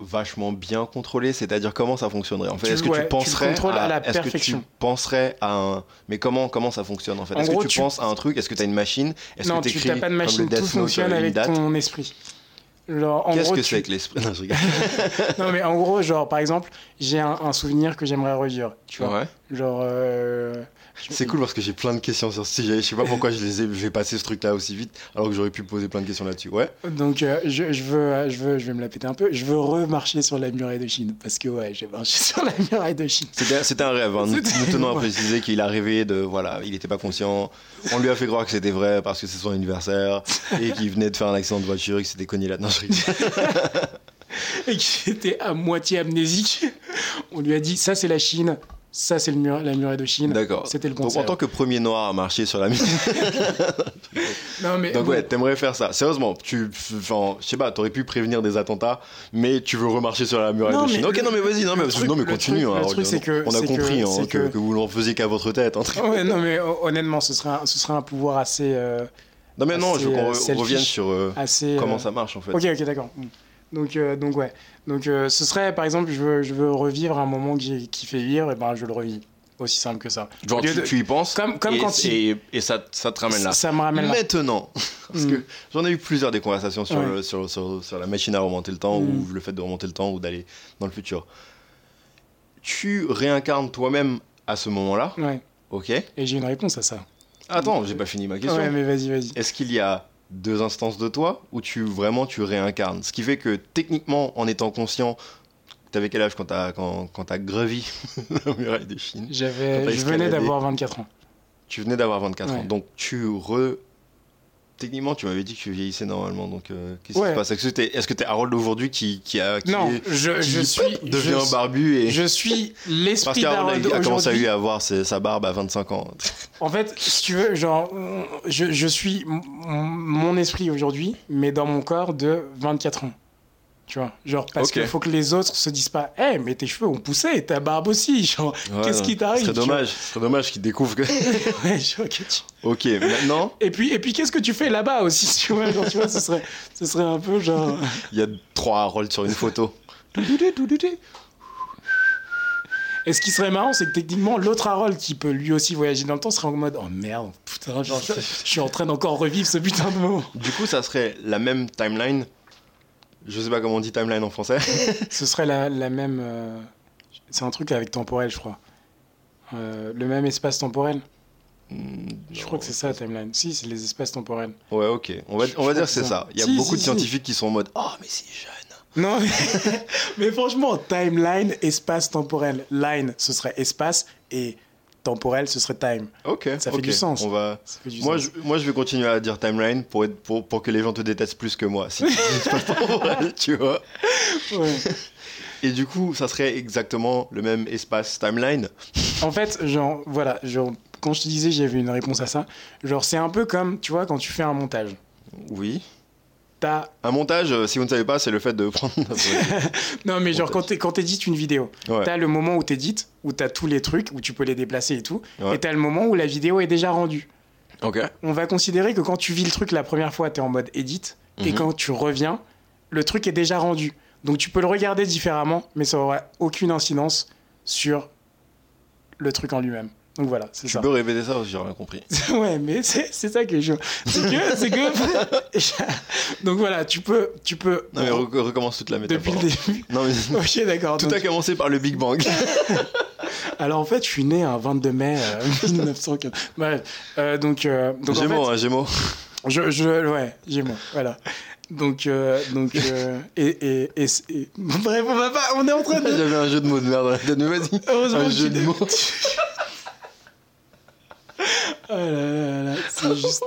vachement bien contrôler C'est-à-dire comment ça fonctionnerait En fait, est-ce que ouais, tu penserais à la est-ce que tu penserais à un Mais comment comment ça fonctionne en fait? En Est-ce gros, que tu, tu- penses à un truc? Est-ce que tu as une machine? Est-ce Non, que tu n'as pas de machine, tout fonctionne euh, une avec ton esprit. Qu'est-ce que tu- c'est que l'esprit? Non, mais en gros, genre, par exemple, j'ai un, un souvenir que j'aimerais revivre, tu vois. Ouais. Genre, euh, C'est cool parce que j'ai plein de questions sur ce sujet. Je sais pas pourquoi je les ai, passé ce truc-là aussi vite, alors que j'aurais pu poser plein de questions là-dessus. Ouais. Donc, euh, je, je veux, euh, je, veux, je vais me la péter un peu. Je veux remarcher sur la muraille de Chine. Parce que, ouais, j'ai marché sur la muraille de Chine. C'était un rêve. hein. Nous, nous tenons à préciser qu'il a rêvé de. Voilà, il n'était pas conscient. On lui a fait croire que c'était vrai parce que c'est son anniversaire et qu'il venait de faire un accident de voiture et qu'il s'était cogné là. Non, je rigole. et qui était à moitié amnésique. On lui a dit ça c'est la Chine, ça c'est mur, la murée de Chine. D'accord. C'était le Donc conseil. en tant que premier noir à marcher sur la mine. Non mais Donc bon, ouais, t'aimerais faire ça. Sérieusement, tu, enfin, je sais pas, t'aurais pu prévenir des attentats, mais tu veux remarcher sur la muraille Non, de Chine. Ok, le- non mais vas-y, non mais, truc- non mais continue. hein, le truc, c'est que- on a compris que- hein, que, que- vous faisiez qu'à votre tête. hein. Ouais, non mais hon- honnêtement, ce serait un, ce serait un pouvoir assez euh, Non mais non, je veux qu'on euh, revienne sur euh, assez. comment ça marche en fait. Ok, ok, d'accord. Mm. Donc, euh, donc ouais. Donc, euh, ce serait, par exemple, je veux, je veux revivre un moment que j'ai- qui fait vivre, et ben, je le revis. Aussi simple que ça. Genre tu, de- tu y penses Comme- comme et, quand il- et, et ça, ça te ramène là. Ça me ramène là. Maintenant, parce Mm. que j'en ai eu plusieurs des conversations sur, Ouais. le- sur, sur, sur la machine à remonter le temps Mm. ou le fait de remonter le temps ou d'aller dans le futur. Tu réincarnes toi-même à ce moment-là, Ouais. ok Et j'ai une réponse à ça. Attends, j'ai pas fini ma question. Ouais, mais vas-y, vas-y. Est-ce qu'il y a deux instances de toi ou tu vraiment tu réincarnes? Ce qui fait que techniquement, en étant conscient, t'avais quel âge quand t'as quand, quand t'as gravi la muraille de Chine J'avais, je venais d'avoir 24 ans. Tu venais d'avoir 24 ans, Ouais. donc tu re. Techniquement, tu m'avais dit que tu vieillissais normalement, donc euh, qu'est-ce qui se passe? Est-ce que t'es t'es Harold aujourd'hui qui, qui a qui Non, est- je, qui je suis, devient je, barbu et je suis parce l'esprit d'Harold a, a commencé à lui avoir ses- sa barbe à 25 ans. En fait, si tu veux, genre, je, je suis mon esprit aujourd'hui, mais dans mon corps de 24 ans. Tu vois, genre, parce qu'il faut que les autres se disent pas, hé, mais tes cheveux ont poussé, et ta barbe aussi, genre, qu'est-ce qui t'arrive Ce serait tu vois dommage, ce serait dommage qu'ils découvrent que. Ouais, que tu- ok, maintenant, Et puis, et puis qu'est-ce que tu fais là-bas aussi, tu vois, genre, tu vois, ce serait, ce serait un peu genre. il y a trois Harold sur une photo. Et ce qui serait marrant, c'est que techniquement, l'autre Harold qui peut lui aussi voyager dans le temps serait en mode Oh merde, putain, genre, je, je suis en train d'encore revivre ce putain de moment. Du coup, ça serait la même timeline. Je sais pas comment on dit timeline en français. Ce serait la, la même. euh, C'est un truc avec temporel, je crois. Euh, le même espace temporel Je crois que c'est ça, timeline. Si, c'est les espaces temporels. Ouais, ok. On va, Je- on va dire que c'est c'est ça. ça. Il y a Si, beaucoup si, de si. scientifiques qui sont en mode Oh, mais c'est jeune. Non, mais, mais franchement, timeline, espace temporel. Line, ce serait espace et temporel, ce serait time. Ok. Ça fait du sens. On va. Du Moi sens. je, moi, je vais continuer à dire timeline pour, être, pour, pour que les gens te détestent plus que moi. Si tu dis pas temporel, tu vois. Ouais. Et du coup, ça serait exactement le même espace timeline. En fait, genre, voilà, genre, quand je te disais j'avais une réponse à ça, genre, c'est un peu comme, tu vois, quand tu fais un montage. Oui. T'as. Un montage, euh, si vous ne savez pas, c'est le fait de prendre. Non, mais genre, Montage. quand t'é- quand t'édites une vidéo, Ouais. t'as le moment où t'édites, où t'as tous les trucs, où tu peux les déplacer et tout, Ouais. et t'as le moment où la vidéo est déjà rendue. Ok. On va considérer que quand tu vis le truc la première fois, t'es en mode edit, et Mhm. quand tu reviens, le truc est déjà rendu. Donc tu peux le regarder différemment, mais ça aura aucune incidence sur le truc en lui-même. Donc voilà, c'est Tu ça. peux répéter ça aussi, j'ai rien compris. ouais, mais c'est c'est ça que je. C'est que. C'est que. Donc voilà, tu peux. Tu peux Non, mais re- recommence toute la depuis métaphore. le début. Non, mais Ok, d'accord. tout donc- a commencé par le Big Bang. Alors en fait, je suis né un 22 mai euh, 1915. Bref, euh, donc. euh, donc en Gémeaux, fait, hein, Gémeaux. je, je, ouais, j'ai moi, voilà. Donc, euh, donc, euh, et, et, et, et- bref, on va pas, on est en train de. J'avais un jeu de mots de merde vas-y. Heureusement Un que jeu tu de mots. Oh là là là, c'est juste,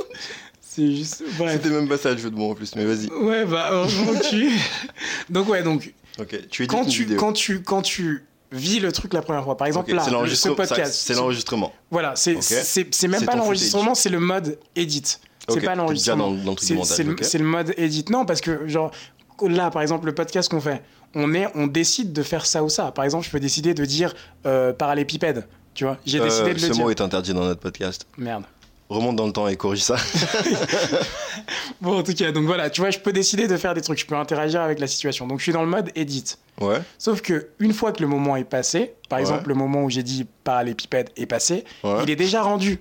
c'est juste. C'était même pas ça le jeu de mots en plus, mais vas-y. Ouais, bah heureusement tu. Donc ouais, donc Ok, tu quand tu, vidéo. quand tu, quand tu vis le truc la première fois, par exemple Ok, là, ce podcast, C'est ce- l'enregistrement. Voilà, c'est Ok. c'est c'est même pas l'enregistrement, c'est le mode edit. C'est pas l'enregistrement. le, c'est le mode edit. Non, parce que genre là, par exemple, le podcast qu'on fait, on est, on décide de faire ça ou ça. Par exemple, je peux décider de dire euh, parallépipède. Tu vois, j'ai Euh, décidé de ce le dire. mot est interdit dans notre podcast. Merde. Remonte dans le temps et corrige ça. Bon, en tout cas, donc voilà, tu vois, je peux décider de faire des trucs, je peux interagir avec la situation. Donc je suis dans le mode edit. Ouais. Sauf que une fois que le moment est passé, par Ouais. exemple le moment où j'ai dit parallépipède est passé, Ouais. il est déjà rendu.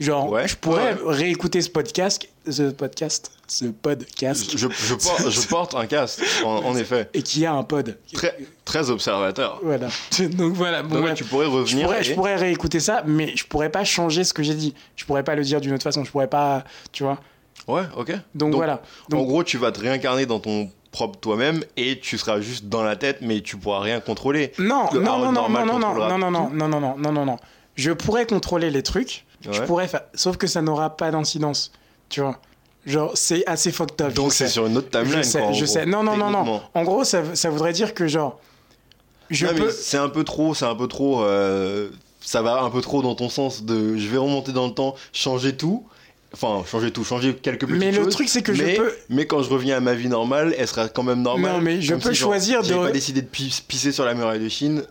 Genre, Ouais, je pourrais ouais. réécouter ce podcast, ce podcast, ce podcast, Je, je, porte, je porte un casque, en, en effet. et qui a un pod. Très, très observateur. Voilà. Donc voilà. Bon, Donc, ouais, tu pourrais je, revenir. pourrais, et- je pourrais réécouter ça, mais je pourrais pas changer ce que j'ai dit. Je pourrais pas le dire d'une autre façon. Je pourrais pas, tu vois. Ouais, ok. Donc, Donc, voilà. En Donc gros, tu vas te réincarner dans ton propre toi-même et tu seras juste dans la tête, mais tu pourras rien contrôler. non, non, non, non, non, non, contrôlera non, non, non, non, non, non, non, non, non. Je pourrais contrôler les trucs. Je pourrais faire, sauf que ça n'aura pas d'incidence. Tu vois. Genre, c'est assez fucked up. Donc c'est sur une autre timeline. Je sais, quoi, en je gros, sais. Non, non, non, non. En gros, ça, ça voudrait dire que, genre, je mais peux. C'est un peu trop, c'est un peu trop. euh, ça va un peu trop dans ton sens de. Je vais remonter dans le temps, changer tout. Enfin, changer tout, changer quelques petites Mais le choses, truc, c'est que mais, je peux. Mais quand je reviens à ma vie normale, elle sera quand même normale. Non, mais je peux si, genre, choisir de- J'avais pas décidé de pi- pisser sur la muraille de Chine,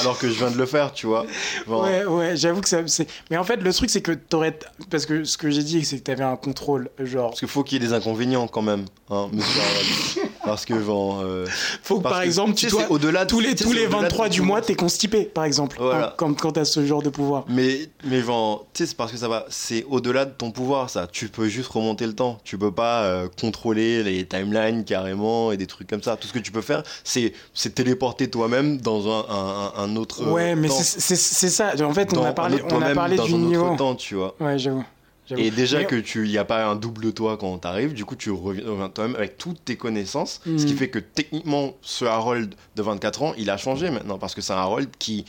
alors que je viens de le faire, tu vois. Genre, Ouais, ouais, j'avoue que ça. Mais en fait, le truc, c'est que t'aurais. Parce que ce que j'ai dit, c'est que t'avais un contrôle. Genre, Parce qu'il faut qu'il y ait des inconvénients quand même, hein, monsieur. Parce que, genre. euh, faut que parce par que, exemple, tu dois. au-delà de- Tous les, tous les au-delà de 23 ton du mois, t'es constipé, par exemple. Voilà. hein, Quand, quand t'as ce genre de pouvoir. Mais, mais genre, tu sais, c'est parce que ça va, c'est au-delà de ton pouvoir, ça. Tu peux juste remonter le temps. Tu peux pas euh, contrôler les timelines carrément et des trucs comme ça. Tout ce que tu peux faire, c'est, c'est téléporter toi-même dans un, un, un autre. Ouais, mais temps. c'est ça. En fait, on a parlé, on a parlé du niveau. temps, tu vois. Ouais, j'avoue. Et déjà Mais- que tu y a pas un double toi quand t'arrives, du coup tu reviens toi-même avec toutes tes connaissances, ce qui Mm. fait que techniquement ce Harold de 24 ans, il a changé maintenant parce que c'est un Harold qui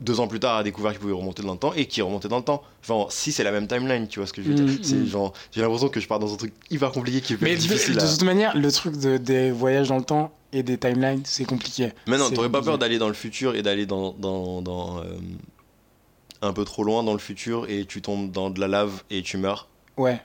deux ans plus tard a découvert qu'il pouvait remonter dans le temps et qui remonté dans le temps. Genre si c'est la même timeline, tu vois ce que je veux dire C'est mm. genre j'ai l'impression que je pars dans un truc hyper compliqué qui est Mais de, difficile de à... toute manière, le truc de, des voyages dans le temps et des timelines, c'est compliqué. Mais non, t'aurais pas peur d'aller dans le futur et d'aller dans, dans, dans, euh, un peu trop loin dans le futur et tu tombes dans de la lave et tu meurs. Ouais,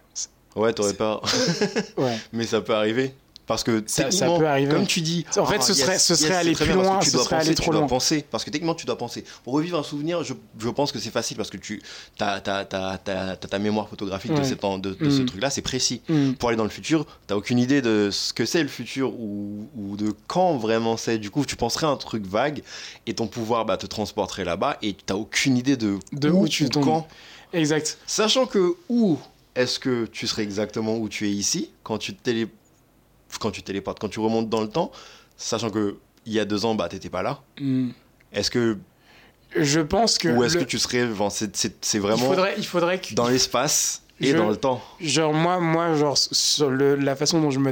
Ouais, t'aurais peur. ouais. Mais ça peut arriver. Parce que Ça- peut arriver. comme tu dis, En fait, ah, ce serait- ce serait aller plus loin, tu ce dois serait penser, aller tu trop dois loin. penser, parce que techniquement tu dois penser. Pour revivre un souvenir, je, je pense que c'est facile parce que tu as, ta mémoire photographique de, ce Mm. truc-là, c'est précis. Hmm. Pour aller dans le futur, t'as aucune idée de ce que c'est le futur ou, ou de quand vraiment c'est. Du coup, tu penserais un truc vague et ton pouvoir bah, te transporterait là-bas et t'as aucune idée de, De où tu tombes. quand. Exact. Sachant que où est-ce que tu serais exactement où tu es ici quand tu te télé... quand tu téléportes, quand tu remontes dans le temps, sachant que il y a deux ans, bah t'étais pas là. Hmm. Est-ce que Je pense que. ou est-ce le- que tu serais, c'est, c'est il vraiment faudrait, il faudrait que. dans l'espace et Je- dans le temps. Genre, moi, moi genre, sur le, la façon dont je me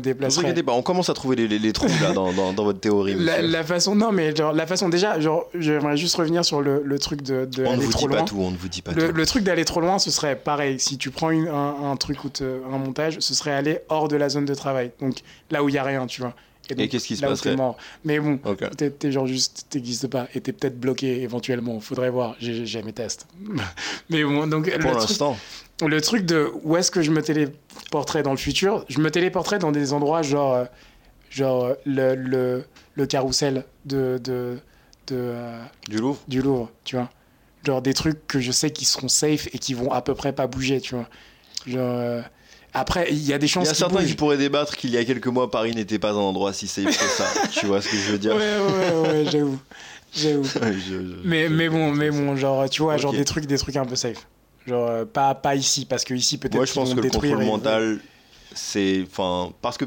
pas, on commence à trouver les, les- les trous là dans, dans, dans votre théorie. La, façon, non, mais genre, la façon, déjà, genre, j'aimerais juste revenir sur le, le truc de, de on aller vous trop dit loin. pas tout, on ne vous dit pas Le, tout. le truc d'aller trop loin, ce serait pareil. Si tu prends une- un, un truc ou te- un montage, ce serait aller hors de la zone de travail. Donc là où il y a rien, tu vois. Donc, qu'est-ce qui se t'es mort. Mais bon, Ok. t'es t'es genre juste, t'existes pas. Et t'es peut-être bloqué éventuellement. Faudrait voir. J'ai j'ai jamais testé. Mais bon, donc Pour le truc, l'instant, le truc de où est-ce que je me téléporterais dans le futur, je me téléporterais dans des endroits genre, euh, genre euh, le, le, le carrousel de, de, de, euh, du Louvre. du Louvre, tu vois. Genre des trucs que je sais qui seront safe et qui vont à peu près pas bouger, tu vois. Genre, Après, il y a des Il chances y a certains qui bougent. pourraient débattre qu'il y a quelques mois, Paris n'était pas un endroit si safe que ça. tu vois ce que je veux dire Ouais, ouais, ouais, j'avoue. J'avoue. Mais, bon, mais bon, genre, tu vois, genre des trucs, des trucs un peu safe. Genre, euh, pas, pas ici, parce que ici, peut-être Moi, je pense que le contrôle et- mental, c'est. Enfin, parce que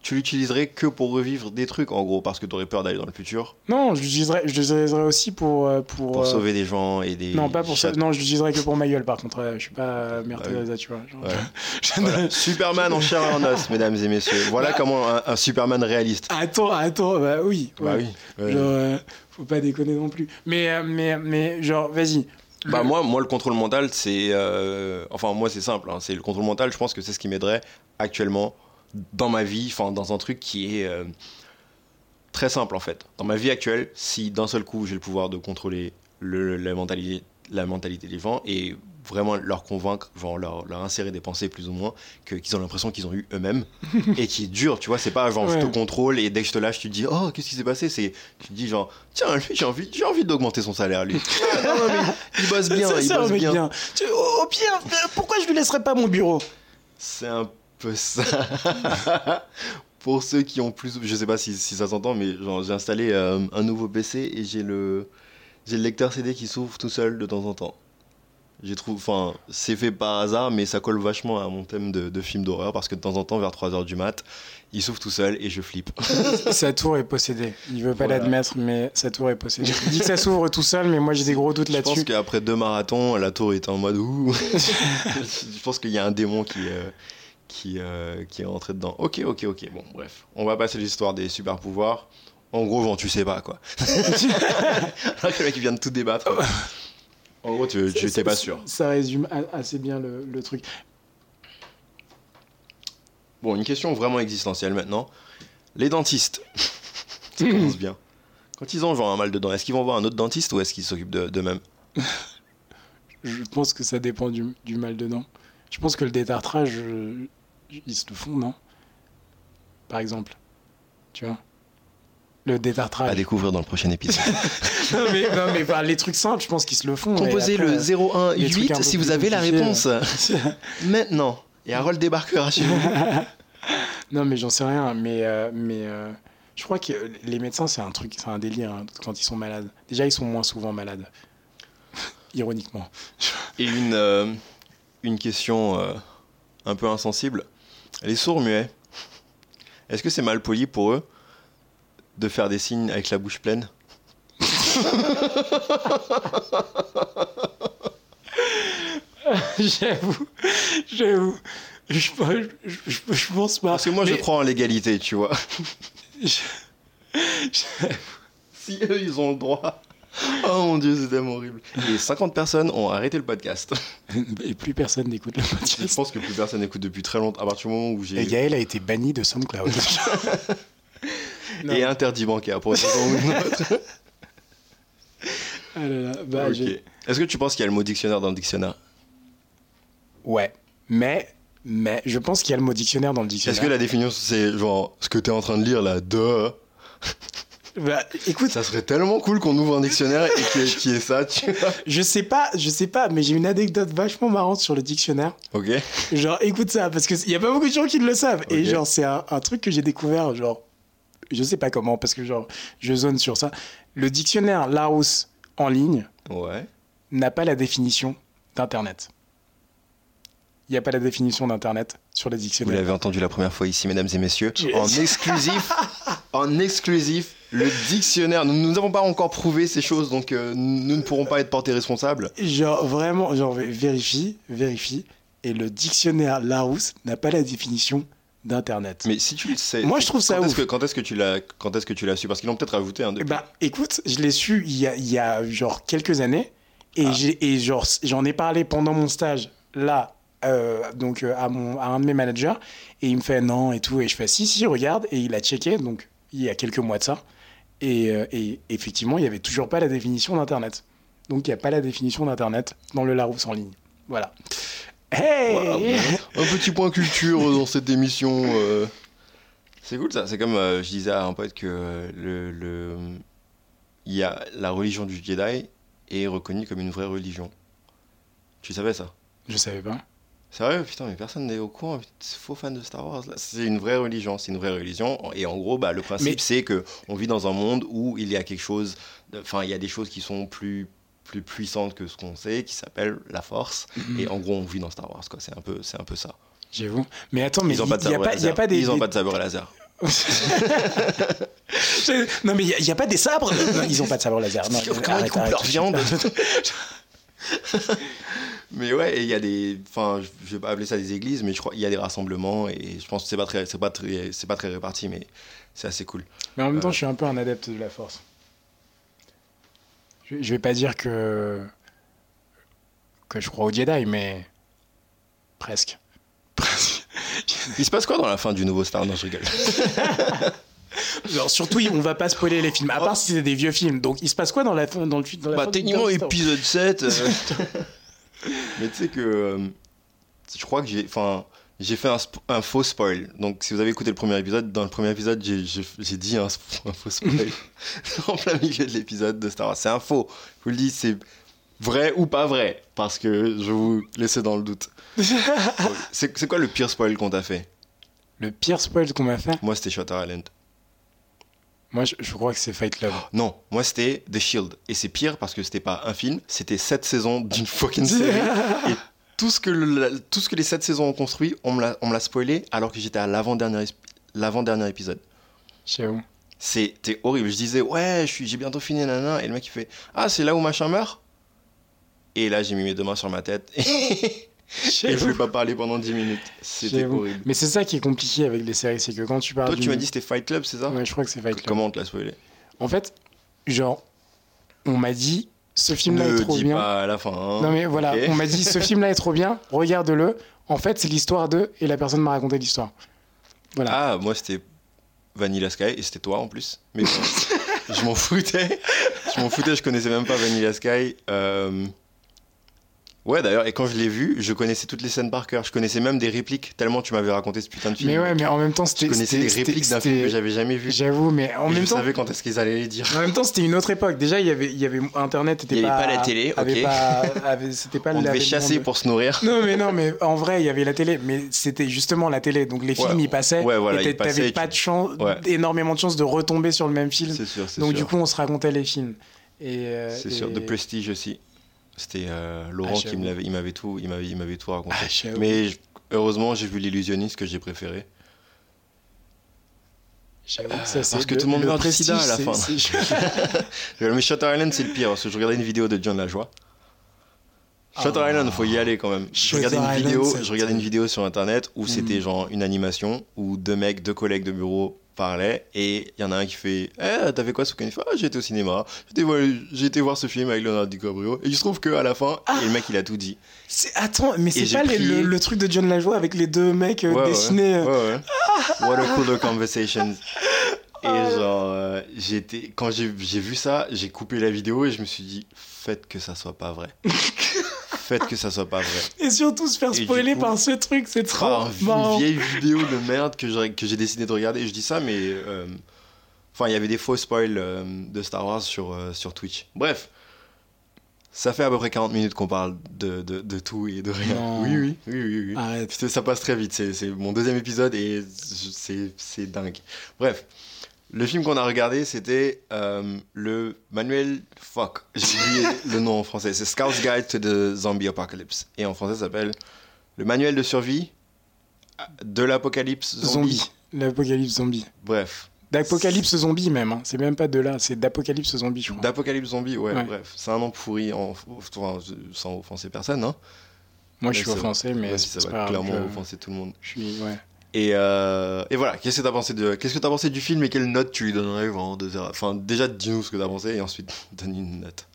tu l'utiliserais que pour revivre des trucs, en gros, parce que tu aurais peur d'aller dans le futur, Non, je l'utiliserais aussi pour. euh, pour, pour euh, sauver des gens et des. Non, pas pour ça. Non, je l'utiliserais que pour ma gueule, par contre. euh, Je suis pas euh, Mère Ah oui. Teresa, tu vois. genre, Ouais. je- Voilà. Superman en chair et en os, mesdames et messieurs. Voilà comment un, un Superman réaliste. Attends, attends, bah oui. Bah oui. ouais. Genre, euh, faut pas déconner non plus. Mais, mais, mais genre, vas-y. Bah moi, moi, le contrôle mental, c'est... euh, Enfin, moi, c'est simple. hein. C'est le contrôle mental, je pense que c'est ce qui m'aiderait actuellement dans ma vie, enfin, dans un truc qui est euh, très simple, en fait. Dans ma vie actuelle, si d'un seul coup, j'ai le pouvoir de contrôler le- la, mentalité, la mentalité des gens et vraiment leur convaincre, genre leur, leur insérer des pensées plus ou moins que- qu'ils ont l'impression qu'ils ont eu eux-mêmes et qui est dur, tu vois, c'est pas genre je te contrôle et dès que je te lâche tu te dis oh qu'est-ce qui s'est passé, c'est tu te dis genre tiens lui j'ai envie j'ai envie d'augmenter son salaire lui. Ah, non, non, mais il bosse bien, Ça, il un bosse mec bien. Tu- au au pire, euh, pourquoi je lui laisserais pas mon bureau? C'est un peu ça. Pour ceux qui ont plus, je sais pas si, si ça s'entend, mais j'ai installé euh, un nouveau PC et j'ai le, j'ai le lecteur CD qui s'ouvre tout seul de temps en temps. J'ai trouvé, enfin, c'est fait par hasard, mais ça colle vachement à mon thème de, de film d'horreur parce que de temps en temps, vers 3h du mat, il s'ouvre tout seul et je flippe. Sa tour est possédée. Il veut pas Voilà. l'admettre, mais sa tour est possédée. Il dit que ça s'ouvre tout seul, mais moi j'ai des gros doutes Je pense là-dessus. qu'après deux marathons, la tour est en mode ouh. je pense qu'il y a un démon qui, euh, qui, euh, qui est rentré dedans. Ok, ok, ok. Bon, bref. On va passer l'histoire des super pouvoirs. En gros, genre, tu sais pas quoi. Alors que le mec il vient de tout débattre. En gros, tu tu- t'es pas sûr. Ça résume a- assez bien le, le truc. Bon, une question vraiment existentielle maintenant. Les dentistes, ça commence bien. Quand ils ont genre un mal de dents, est-ce qu'ils vont voir un autre dentiste ou est-ce qu'ils s'occupent de- d'eux-mêmes? Je pense que ça dépend du, du mal de dents. Je pense que le détartrage, euh, ils se le font, non? Par exemple. Tu vois Le À détartrage. découvrir dans le prochain épisode. non, mais, non, mais enfin, les trucs simples, je pense qu'ils se le font. Composez après, le les trucs un 018 peu si vous avez la réponse. Maintenant. Et Harold débarquera chez vous. Non, mais j'en sais rien. Mais, euh, mais euh, je crois que les médecins, c'est un truc, c'est un délire hein, quand ils sont malades. Déjà, ils sont moins souvent malades. Ironiquement. Et une, euh, une question euh, un peu insensible. Les sourds muets, est-ce que c'est mal poli pour eux de faire des signes avec la bouche pleine j'avoue, j'avoue. Je, je, je, je pense pas. Parce que moi, je crois en l'égalité, tu vois. Si eux, ils ont le droit. Oh mon dieu, c'est tellement horrible. Et 50 personnes ont arrêté le podcast. Et plus personne n'écoute le Je podcast. pense que plus personne n'écoute depuis très longtemps. À partir du moment où Et j'ai. Gaël a été banni de SoundCloud. Non. Et interdit bancaire pour une raison ou une autre. Ah là là, bah, Ok. j'ai- Est-ce que tu penses qu'il y a le mot dictionnaire dans le dictionnaire? Ouais, mais, mais je pense qu'il y a le mot dictionnaire dans le Est-ce dictionnaire. que la définition, c'est genre ce que t'es en train de lire là, de. Bah, écoute, Ça serait tellement cool qu'on ouvre un dictionnaire et qu'il y, ait ça, tu vois. je sais pas, je sais pas, mais j'ai une anecdote vachement marrante sur le dictionnaire. Ok. Genre, écoute ça, parce qu'il y a pas beaucoup de gens qui le savent. Et genre, c'est un, un truc que j'ai découvert, genre, je sais pas comment, parce que genre, je zone sur ça. Le dictionnaire Larousse en ligne Ouais. n'a pas la définition d'Internet. Il n'y a pas la définition d'Internet sur les Vous dictionnaires. l'avez entendu la première fois ici, mesdames et messieurs. En exclusif, en exclusif, le dictionnaire. Nous n'avons pas encore prouvé ces choses, donc euh, nous ne pourrons pas être portés responsables. Genre, vraiment, genre, vérifie, vérifie. Et le dictionnaire Larousse n'a pas la définition d'Internet. Mais si tu le sais. Moi, je trouve ça quand est-ce ouf. que Quand est-ce que tu l'as Quand est-ce que tu l'as su? Parce qu'ils l'ont peut-être ajouté un depuis. Bah, écoute, je l'ai su il y a, il y a genre quelques années. Et, Ah. j'ai, et genre, j'en ai parlé pendant mon stage, là, euh, donc euh, à, mon, à un de mes managers. Et il me fait non et tout. Et je fais si, si, regarde. Et il a checké, donc il y a quelques mois de ça. Et, euh, et effectivement, il n'y avait toujours pas la définition d'Internet. Donc il n'y a pas la définition d'Internet dans le Larousse en ligne. Voilà. Hey Wow. Un petit point culture dans cette émission. euh. C'est cool ça. C'est comme euh, je disais à un pote que euh, le, le- il y a la religion du Jedi est reconnue comme une vraie religion. Tu savais ça? Je savais pas. Sérieux? Putain, mais personne n'est au courant. Faux fan de Star Wars là. C'est une vraie religion. C'est une vraie religion. Et en gros, bah, le principe Mais- c'est que on vit dans un monde où il y a quelque chose. Enfin, il y a des choses qui sont plus plus puissantes que ce qu'on sait, qui s'appelle la Force. Et en gros, on vit dans Star Wars. Quoi. C'est un peu, c'est un peu ça. J'avoue. Mais attends, mais Ils ont il pas de a, sabre pas- laser. y a pas des. Ils ont des- pas de sabre laser. Non, mais il n'y a, pas des sabres? Non, Ils ont pas de sabre laser. Non, Comment ils coupent leur viande? Mais ouais, il y a des. Enfin, je- vais pas appeler ça des églises, mais je crois qu'il y a des rassemblements et je pense que c'est pas très, c'est pas très, c'est pas très réparti, mais c'est assez cool. Mais en même temps, je suis un peu un adepte de la force. Je, je vais pas dire que. que je crois au Jedi, mais. presque. Presque. Il se passe quoi dans la fin du nouveau Star Wars? Je rigole. Genre, surtout, on va pas spoiler les films, à part si c'est des vieux films. Donc, il se passe quoi dans la fin dans le dans la bah, techniquement, épisode 7. euh, mais tu sais que. euh, je crois que j'ai. Enfin. J'ai fait un, faux spoil. Donc, si vous avez écouté le premier épisode, dans le premier épisode, j'ai- dit un, faux spoil en plein milieu de l'épisode de Star Wars. C'est un faux. Je vous le dis, c'est vrai ou pas vrai. Parce que je vous laisser dans le doute. c'est c'est quoi le pire spoil qu'on t'a fait? Le pire spoil qu'on m'a fait, Moi, c'était Shutter Island. Moi, je, je crois que c'est Fight Club. Non, moi, c'était The Shield. Et c'est pire parce que c'était pas un film, c'était sept saisons d'une fucking série. Et tout ce, que le- tout ce que les sept saisons ont construit, on me l'a spoilé alors que j'étais à l'avant-dernier épisode. J'avoue. C'était horrible. Je disais, ouais, j'ai bientôt fini, nanana. Et le mec, il fait, ah, c'est là où machin meurt? Et là, j'ai mis mes deux mains sur ma tête et je ai pas parlé pendant 10 minutes. C'était horrible. Mais c'est ça qui est compliqué avec les séries, c'est que quand tu parles. Toi, tu m'as dit c'était Fight Club, c'est ça? Ouais, je crois que c'est Fight Club. Comment on te l'a spoilé? En fait, genre, on m'a dit, ce film-là est trop dis bien. pas à la fin. hein. Non mais voilà, on m'a dit, ce film-là est trop bien, regarde-le. En fait, c'est l'histoire de... Et la personne m'a raconté l'histoire. Voilà. Ah, moi c'était Vanilla Sky et c'était toi en plus. Mais je m'en foutais. Je m'en foutais, je connaissais même pas Vanilla Sky. Euh, Ouais, d'ailleurs, et quand je l'ai vu, je connaissais toutes les scènes par cœur. Je connaissais même des répliques, tellement tu m'avais raconté ce putain de film. Mais ouais, mais en même temps, je c'était. connaissais des répliques d'un film que j'avais jamais vu. J'avoue, mais en Et même je temps. savais quand est-ce qu'ils allaient les dire. En même temps, c'était une autre époque. Déjà, il y avait, il y avait Internet, était Il y avait pas, la télé, ok. c'était pas On devait chasser de- pour se nourrir. Non, mais non, mais en vrai, il y avait la télé, mais c'était justement la télé. Donc les films, Ouais, ils passaient. ouais, voilà, et t'avais pas tu- de chance, Ouais. énormément de chances de retomber sur le même film. C'est sûr, c'est Donc sûr. du coup, on se racontait les films. Et euh, C'est sûr. The Prestige aussi. C'était euh, Laurent Ah, qui me l'avait, il m'avait tout, il m'avait, il m'avait tout raconté. Ah. Mais heureusement, j'ai vu l'illusionniste que j'ai préféré. Que ça, c'est parce que le- tout le monde meurt Prestige, sida à la fin. Mais Shutter Island, c'est le pire parce que je regardais une vidéo de John Lajoie. Shutter Ah. Island, faut y aller quand même. Je regardais une Island, vidéo, je regardais une vidéo sur internet où Mm. c'était genre une animation où deux mecs, deux collègues de bureau parlaient et il y en a un qui fait Eh, t'as fait quoi ce week-end Ah, j'ai été au cinéma, j'ai été, voir, ce film avec Leonardo DiCaprio. Et il se trouve qu'à la fin, Ah. et le mec il a tout dit. Attends, mais c'est pas le, le truc de John Lajoie avec les deux mecs euh, Ouais, dessinés. euh, Ouais, ouais. What a cooler conversation. Et genre, euh, j'étais, quand j'ai vu ça, j'ai coupé la vidéo et je me suis dit, faites que ça soit pas vrai. faites que ça soit pas vrai. Et surtout se faire spoiler coup, par ce truc, c'est trop Par marrant. une vieille vidéo de merde que j'ai, que j'ai décidé de regarder. Je dis ça, mais. euh, Enfin, il y avait des faux spoils euh, de Star Wars sur, euh, sur Twitch. Bref. Ça fait à peu près 40 minutes qu'on parle de, de, de tout et de rien. Non. Oui, oui, oui, oui. oui. Arrête. Ça passe très vite. C'est, c'est mon deuxième épisode et c'est, c'est dingue. Bref. Le film qu'on a regardé, c'était euh, le manuel. Fuck, j'ai oublié le nom en français. C'est Scout's Guide to the Zombie Apocalypse. Et en français, ça s'appelle Le manuel de survie de l'apocalypse zombie. Zombie. L'apocalypse zombie. Bref. D'apocalypse zombie même. hein. C'est même pas de là, c'est d'apocalypse zombie, je crois. D'apocalypse zombie, ouais, Ouais. bref. C'est un nom pourri, en, enfin, sans offenser personne, hein. Moi, je suis offensé, mais Ouais, ça va clairement offenser tout le monde. Je suis, ouais. Et, euh, et voilà, qu'est-ce que t'as pensé de, qu'est-ce que t'as pensé du film et quelle note tu lui donnerais vraiment de zéro Enfin, déjà dis-nous ce que t'as pensé et ensuite donne une note.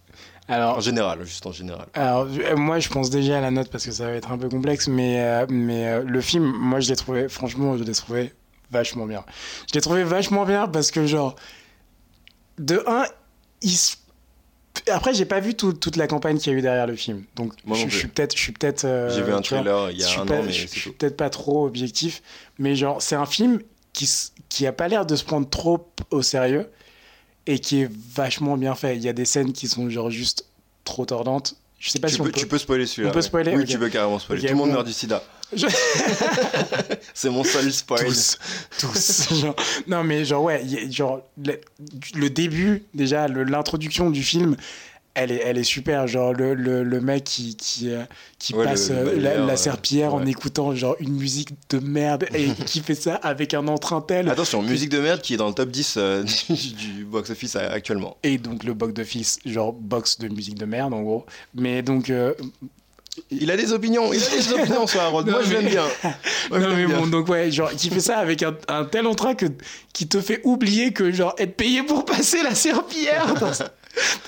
En Alors, général, juste en général. alors, euh, moi, je pense déjà à la note parce que ça va être un peu complexe, mais, euh, mais euh, le film, moi, je l'ai trouvé, franchement, je l'ai trouvé vachement bien. Je l'ai trouvé vachement bien parce que, genre, de un, il se- Après, j'ai pas vu tout- toute la campagne qu'il y a eu derrière le film, donc Moi je, suis peut-être, je suis peut-être. euh, J'ai vu un trailer il y a un pas- an, mais je, suis peut-être pas trop objectif, mais genre c'est un film qui qui a pas l'air de se prendre trop au sérieux et qui est vachement bien fait. Il y a des scènes qui sont genre juste trop tordantes. Je sais pas Tu si on peux, peut. tu peux spoiler celui-là. on peut spoiler, Oui, tu peux carrément spoiler. Tout le monde meurt du sida. Je- C'est mon seul spoil. tous, tous. genre- non mais genre ouais, y genre le, le début déjà, l'introduction du film. Elle est, elle est super, genre le, le, le mec qui, qui, euh, qui Ouais, passe le- euh, la, serpillière en écoutant genre une musique de merde et qui fait ça avec un entrain tel. Attention, musique de merde qui est dans le top 10 euh, du box-office actuellement. et donc le box d'office, genre box de musique de merde en gros. Mais donc, euh, Il a des opinions, il a des opinions sur Harold. Moi, je l'aime bien. Moi, non mais bien. bon, donc ouais, genre qui fait ça avec un, un tel entrain que qui te fait oublier que genre être payé pour passer la serpillière dans,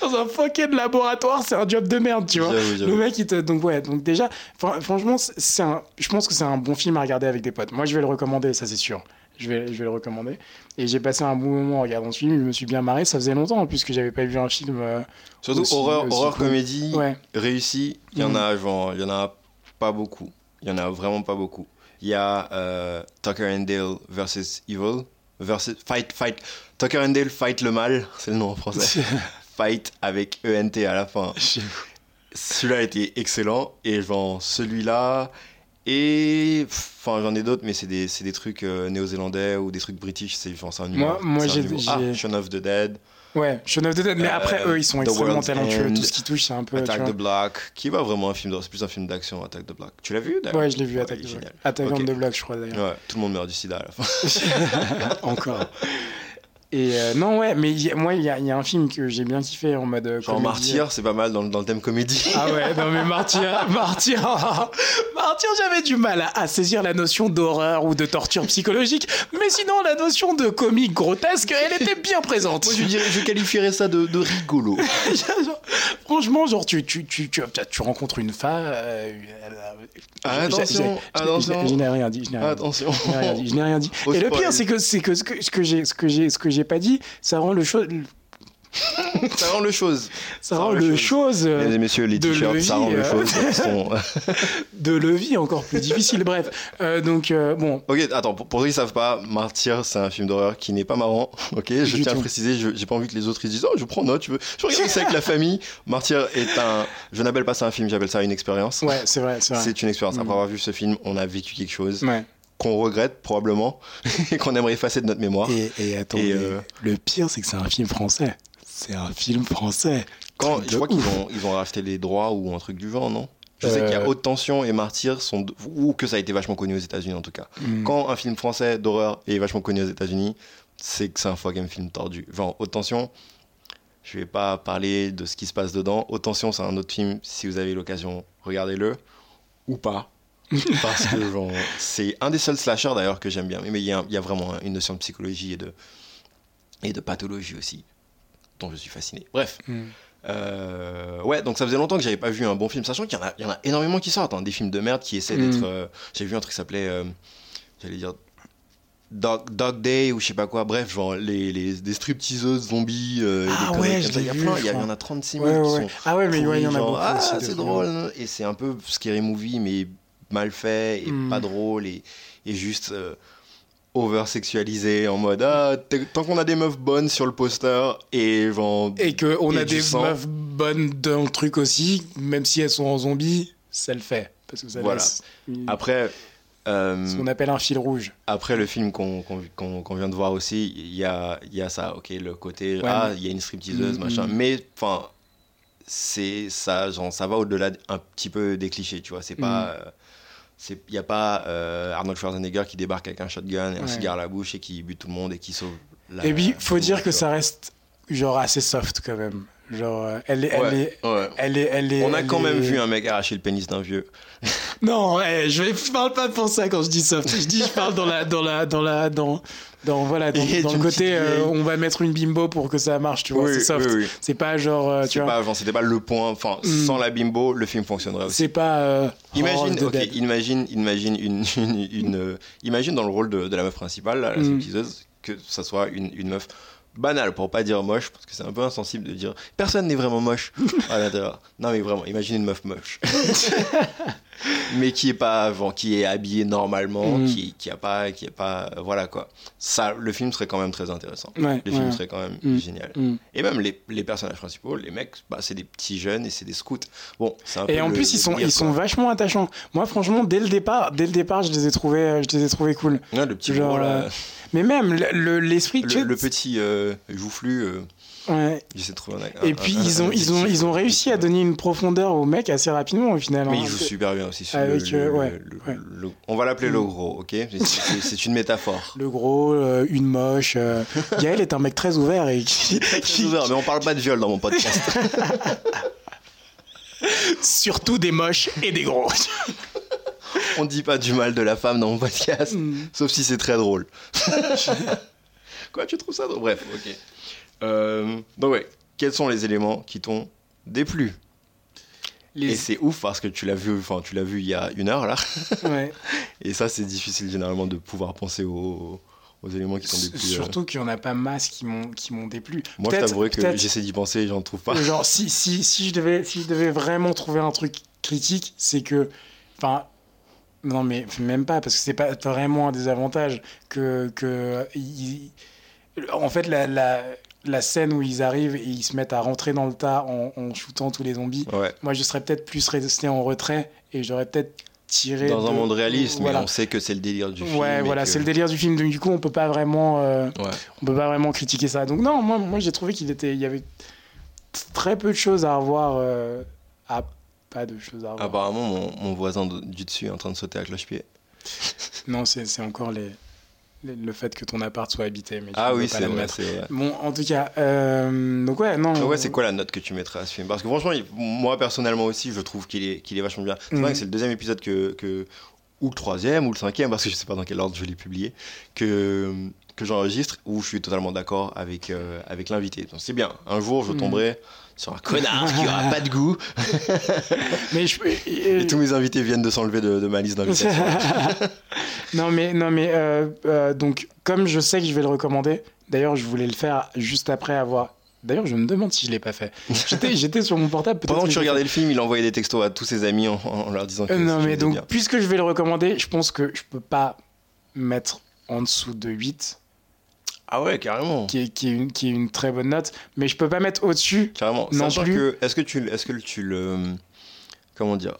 dans un fucking laboratoire, c'est un job de merde, tu vois. Le mec, il te... donc ouais, donc déjà, fran- franchement, c'est un, je pense que c'est un bon film à regarder avec des potes. Moi, je vais le recommander, ça c'est sûr. Je vais, je vais le recommander. Et j'ai passé un bon moment en regardant ce film. Je me suis bien marré. Ça faisait longtemps en plus que j'avais pas vu un film. euh, Surtout aussi- horreur, aussi horreur cool. comédie Ouais. réussie, il y en Mhm. a genre, il y en a pas beaucoup. Il y en a vraiment pas beaucoup. Il y a euh, Tucker and Dale versus Evil versus Fight Fight Tucker and Dale fight le mal, c'est le nom en français. fight avec ENT à la fin. Celui-là était excellent et genre celui-là et enfin j'en ai d'autres mais c'est des, c'est des trucs euh, néo-zélandais ou des trucs british c'est un humour. moi, j'ai- ah, Shaun of the Dead, Ouais, Shaun of the Dead. Mais Euh, après, eux, ils sont The extrêmement talentueux. End, Tout ce qui touche, c'est un peu. Attack the Block, qui est pas vraiment un film d'horreur, c'est plus un film d'action Attack the Block. Tu l'as vu d'ailleurs? Ouais, je l'ai vu, Ouais, Attack the Block. génial. Attack Ok. on the Block, je crois d'ailleurs. Ouais, tout le monde meurt du sida à la fin. Encore. Et euh, non, ouais, mais il y a- moi, il y, a- il y a un film que j'ai bien kiffé en mode. euh, Genre comédie. Martyr, c'est pas mal dans, le- dans le thème comédie. Ah ouais, non mais Martyr, Martyr, Martyr, j'avais du mal à, à saisir la notion d'horreur ou de torture psychologique, mais sinon, la notion de comique grotesque, elle était bien présente. Moi, je, dirais, je qualifierais ça de, de rigolo. Franchement, genre, tu, tu, tu, tu, tu rencontres une femme. euh, elle a- Ah, attention, attention. Je n'ai rien dit. Je n'ai rien. Je n'ai rien dit. Je n'ai rien dit. Au Et le pire, c'est que, c'est que ce que, ce que j'ai, j'ai, pas dit, ça rend le chose, Ça rend le chose. ça rend le chose euh, Mesdames et messieurs, les de t-shirts, ça rend le levier, chose. sont- de levier encore plus difficile. Bref, Euh, donc euh, bon, ok, attends, pour, pour ceux qui savent pas, Martyr, c'est un film d'horreur qui n'est pas marrant. Ok, je Du tiens à tout. préciser, je- j'ai pas envie que les autres ils disent Oh, je prends note, je veux. Je regarde ça avec la famille. Martyr est un. Je n'appelle pas ça un film, j'appelle ça une expérience. ouais, c'est vrai, c'est vrai. C'est une expérience. Après Mm. avoir vu ce film, on a vécu quelque chose Ouais. Qu'on regrette probablement et qu'on aimerait effacer de notre mémoire. Et, et euh, le pire, c'est que c'est un film français. C'est un film français. Quand, je crois qu'ils ont, ils ont racheté les droits ou un truc du genre, non? Je sais qu'il y a Euh. Haute Tension et Martyr sont ou que ça a été vachement connu aux États-Unis en tout cas. Mm. Quand un film français d'horreur est vachement connu aux États-Unis, c'est que c'est un fucking film tordu. Genre Haute Tension, je vais pas parler de ce qui se passe dedans. Haute Tension, c'est un autre film. Si vous avez l'occasion, regardez-le ou pas. Parce que genre, c'est un des seuls slashers d'ailleurs que j'aime bien. Mais il y, a- il y a vraiment une notion de psychologie et de, et de pathologie aussi, dont je suis fasciné. Bref. Mm. Euh, ouais, donc ça faisait longtemps que j'avais pas vu un bon film, sachant qu'il y, en a- il y en a énormément qui sortent, hein, des films de merde qui essaient Mm. d'être. euh, J'ai vu un truc qui s'appelait, euh, j'allais dire, Dog, Dog Day ou je sais pas quoi, bref, genre les, les, des stripteaseuses zombies. euh, des Ah ouais, je. Il y a l'ai plein, vu, il y, en a 36 000 Ouais, qui ouais. sont. Ah ouais, mais ouais, il y en a beaucoup. Ah, c'est drôle, et c'est un peu scary movie, mais mal fait et Mm. pas drôle et, et juste. euh, over-sexualisé en mode ah tant qu'on a des meufs bonnes sur le poster et genre Et qu'on a des sang. meufs bonnes dans le truc aussi, même si elles sont en zombie, ça le fait. Parce que ça Voilà. laisse après euh, ce qu'on appelle un fil rouge. Après le film qu'on qu'on- qu'on vient de voir aussi, il y a, y a ça, ok, le côté, Ouais, ah, mais- il y a une stripteaseuse, Mm, machin. mm. Mais, enfin, c'est ça, genre, ça va au-delà un petit peu des clichés, tu vois. C'est Mm. pas. euh, c'est- Il n'y a pas euh, Arnold Schwarzenegger qui débarque avec un shotgun et un Ouais. cigare à la bouche et qui bute tout le monde et qui sauve la. Et puis, faut le dire que ça reste genre assez soft quand même. Genre, euh, elle est, elle Ouais, est, ouais. elle est, elle est. On a elle quand même vu un mec arracher le pénis d'un vieux. Non, eh, je, vais, je parle pas pour ça quand je dis soft. Je dis, je parle dans la, dans la, dans la, dans, dans voilà, dans, dans le côté, euh, on va mettre une bimbo pour que ça marche, tu vois. c'est soft. oui, oui. C'est pas genre, euh, tu vois. pas, c'était pas le point. Enfin, Mm. sans la bimbo, le film fonctionnerait aussi. C'est pas. euh, Imagine, Horror of the ok, Dead. imagine, imagine une, une, une, euh, imagine dans le rôle de, de la meuf principale, là, la Mm. que ça soit une, une meuf banale, pour pas dire moche, parce que c'est un peu insensible de dire personne n'est vraiment moche à l'intérieur. Non mais vraiment, imagine une meuf moche, mais qui est pas, qui est habillée normalement, Mm. qui, qui a pas, qui a pas, euh, voilà quoi. Ça, le film serait quand même très intéressant. Ouais, Le ouais. film serait quand même Mm. génial. Mm. Et même les, les personnages principaux, les mecs, bah, c'est des petits jeunes et c'est des scouts. Bon, peu Et en le- plus, ils sont, ils sont vachement attachants. Moi, franchement, dès le départ, dès le départ, je les ai trouvés, euh, je les ai trouvés cool. Ouais, le petit Genre, gros, là. Mais même le- le- l'esprit, le, sais, le petit euh, joufflu, euh, ouais. j'essaie de trouver un. Et un- puis un- ils ont, ils ont, ils ont réussi à donner une profondeur au mec assez rapidement au final. Mais hein. il joue super bien aussi. sur Avec, le, euh, le- ouais, le- ouais. le- on va l'appeler le gros, ok? C'est- une métaphore. Le gros, euh, une moche. euh. Gaël est un mec très ouvert et qui, Très ouvert, mais on parle pas de viol dans mon podcast. surtout des moches et des gros. on dit pas du mal de la femme dans mon podcast, Mm. sauf si c'est très drôle. Quoi, tu trouves ça drôle? Bref, ok. Euh, donc ouais, quels sont les éléments qui t'ont déplu? Les- Et c'est ouf parce que tu l'as vu, enfin tu l'as vu il y a une heure là. Ouais. Et ça, c'est difficile généralement de pouvoir penser aux, aux éléments qui sont des plus. euh, Surtout qu'il y en a pas masse qui m'ont qui m'ont déplu. Moi, je Peut-être- t'avouerai que j'essaie d'y penser et j'en trouve pas. Genre, si, si, si, je devais, si je devais vraiment trouver un truc critique, c'est que. Enfin. Non, mais même pas, parce que c'est pas vraiment un désavantage que. que en fait, la, la, la scène où ils arrivent et ils se mettent à rentrer dans le tas en, en shootant tous les zombies, Ouais. moi je serais peut-être plus resté en retrait et j'aurais peut-être tiré. Dans un de- monde réaliste, Voilà. mais on sait que c'est le délire du film. Ouais, voilà, que- c'est le délire du film. Donc, du coup, on peut pas vraiment. euh, Ouais. on peut pas vraiment critiquer ça. Donc non, moi, moi j'ai trouvé qu'il était, il y avait très peu de choses à revoir. euh, à pas de choses à revoir. Apparemment, mon, mon voisin de- du dessus est en train de sauter à cloche-pied. Non, c'est encore les, les- le fait que ton appart soit habité. Mais Ah ne oui, c'est vrai, vrai. Bon, en tout cas, euh, donc ouais, non. Ah ouais, c'est quoi la note que tu mettrais à ce film? Parce que franchement, il- moi personnellement aussi, je trouve qu'il est, qu'il est vachement bien. C'est vrai que c'est le deuxième épisode que, que ou le troisième ou le cinquième, parce que je sais pas dans quel ordre je l'ai publié, que, que j'enregistre, où je suis totalement d'accord avec, euh, avec l'invité. Donc c'est bien. Un jour, je Mhm. tomberai sur un connard qui aura pas de goût, Mais je, et tous mes invités viennent de s'enlever de, de ma liste d'invitations. non mais non mais euh, euh, donc comme je sais que je vais le recommander, d'ailleurs je voulais le faire juste après avoir. D'ailleurs je me demande si je l'ai pas fait. J'étais sur mon portable. Pendant que tu regardais le film, il envoyait des textos à tous ses amis en, en leur disant que. Euh, non ce mais donc bien. puisque je vais le recommander, je pense que je peux pas mettre en dessous de 8 Ah ouais, carrément. qui est, qui est une qui est une très bonne note, mais je peux pas mettre au-dessus. Carrément. Non Sachant plus. que, est-ce que tu, est-ce que tu le, comment dire,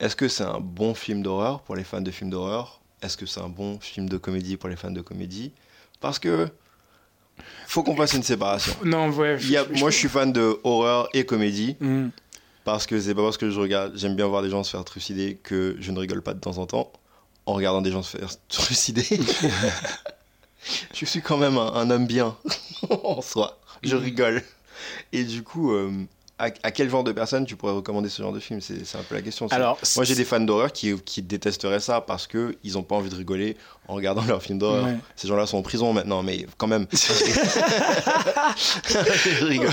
est-ce que c'est un bon film d'horreur pour les fans de films d'horreur? Est-ce que c'est un bon film de comédie pour les fans de comédie? Parce que faut qu'on fasse une séparation. Non ouais. Il y a, moi, je suis fan de horreur et comédie Hmm. parce que c'est pas parce que je regarde, j'aime bien voir des gens se faire trucider que je ne rigole pas de temps en temps en regardant des gens se faire trucider. je suis quand même un, un homme bien en soi. Je Mhm. rigole. Et du coup, euh, à, à quel genre de personne tu pourrais recommander ce genre de film? C'est un peu la question. Alors moi, j'ai des fans d'horreur qui, qui détesteraient ça parce que ils ont pas envie de rigoler en regardant leurs films d'horreur. Ouais. Ces gens-là sont en prison maintenant, mais quand même. je rigole.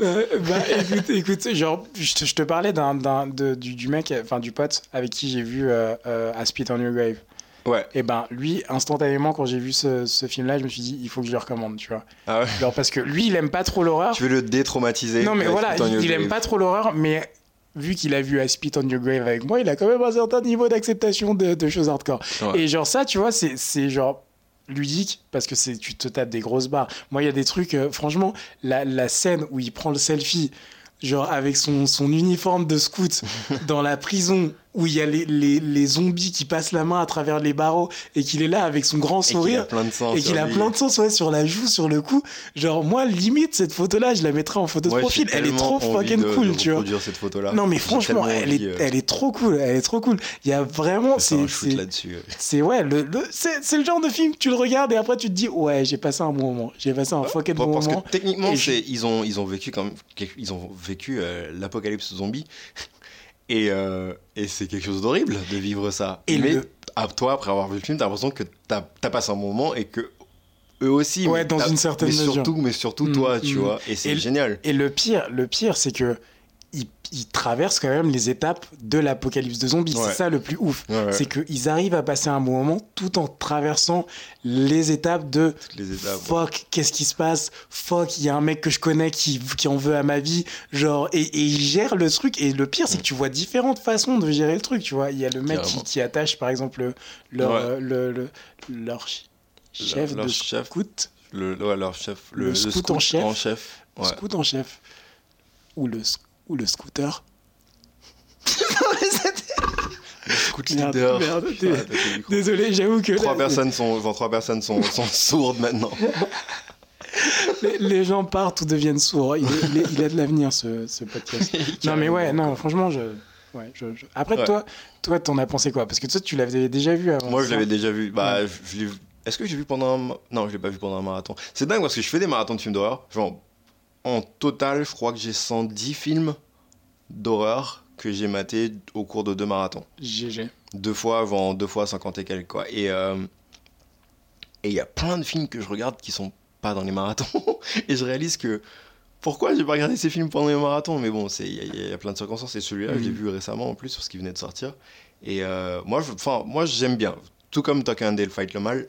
Euh, bah, écoute, écoute, genre, je te, je te parlais d'un, du mec, enfin du pote avec qui j'ai vu euh, euh, A Spit on Your Grave. Ouais. Et ben, lui, instantanément, quand j'ai vu ce, ce film-là, je me suis dit, il faut que je le recommande, tu vois. Ah ouais. Genre, parce que lui, il aime pas trop l'horreur. Tu veux le détraumatiser Non, mais voilà, il, aime pas trop l'horreur, mais vu qu'il a vu A Spit on Your Grave avec moi, il a quand même un certain niveau d'acceptation de, de choses hardcore. Ouais. Et genre, ça, tu vois, c'est, c'est genre ludique parce que c'est tu te tapes des grosses barres. Moi, il y a des trucs, euh, franchement, la, la scène où il prend le selfie, genre avec son, son uniforme de scout dans la prison où il y a les, les, les zombies qui passent la main à travers les barreaux et qu'il est là avec son grand Et qu'il a sourire plein de sang. et sur qu'il a plein de sang ouais, sur la joue, sur le cou. Genre, moi, limite, cette photo-là, je la mettrais en photo de Ouais, profil. Elle est trop fucking de- cool, de tu vois. cette photo-là. Non, mais franchement, elle, est, euh, elle est trop cool. Elle est trop cool. Il y a vraiment. C'est c'est- là-dessus. c'est ouais, le, le- c'est le genre de film que tu le regardes et après tu te dis ouais j'ai passé un bon moment, j'ai passé un fucking bon Parce moment. que techniquement, ils ont ils ont vécu quand même quelque- ils ont vécu euh, l'apocalypse zombie et euh, et c'est quelque chose d'horrible de vivre ça. Et mais le- à toi après avoir vu le film, t'as l'impression que t'as as passé un moment et que eux aussi. Ouais, mais dans une certaine mais mesure. surtout mais surtout Mm, toi, tu mm. vois. Et c'est génial. Et le pire, le pire c'est que ils, ils traversent quand même les étapes de l'apocalypse de zombies. Ouais. C'est ça le plus ouf. Ouais, ouais. C'est qu'ils arrivent à passer un bon moment tout en traversant les étapes de les étapes. fuck, qu'est-ce qui se passe? Fuck, il y a un mec que je connais qui, qui en veut à ma vie. Genre, et, et il gère le truc. Et le pire, c'est que tu vois différentes façons de gérer le truc. Tu vois, il y a le mec qui, attache, par exemple, le- leur, Ouais. euh, le, le- leur ch- chef leur de chef. scout. Le, leur chef, le, Le scout en chef. En chef. Scout en chef. Ou le, sc- ou le scooter. Le Merde, leader. merde. Désolé, j'avoue que Trois là, personnes sont, enfin, trois personnes sont, sont sourdes maintenant. les, les gens partent ou deviennent sourds. Il, est- il est- il a de l'avenir, ce, ce podcast. Non mais ouais, non, franchement, je. Ouais, je, je- Après, Ouais. toi, toi, t'en as pensé quoi? Parce que toi, tu l'avais déjà vu avant. Moi, je l'avais déjà vu. Bah, je- je l'ai vu- Est-ce que j'ai vu pendant un... Non, je l'ai pas vu pendant un marathon. C'est dingue parce que je fais des marathons de films d'horreur. Genre, en total, je crois que j'ai 110 films d'horreur que j'ai maté au cours de deux marathons. GG. Deux fois avant, deux fois 50 et quelques, quoi. Et euh, et il y a plein de films que je regarde qui sont pas dans les marathons. et je réalise que pourquoi j'ai pas regardé ces films pendant les marathons? Mais bon, il y, a- il y a plein de circonstances. Et celui-là, je l'ai Mhm. vu récemment en plus, parce qu'il venait de sortir. Et euh, moi, enfin, moi, j'aime bien. Tout comme Tucker Dale Fight le Mal,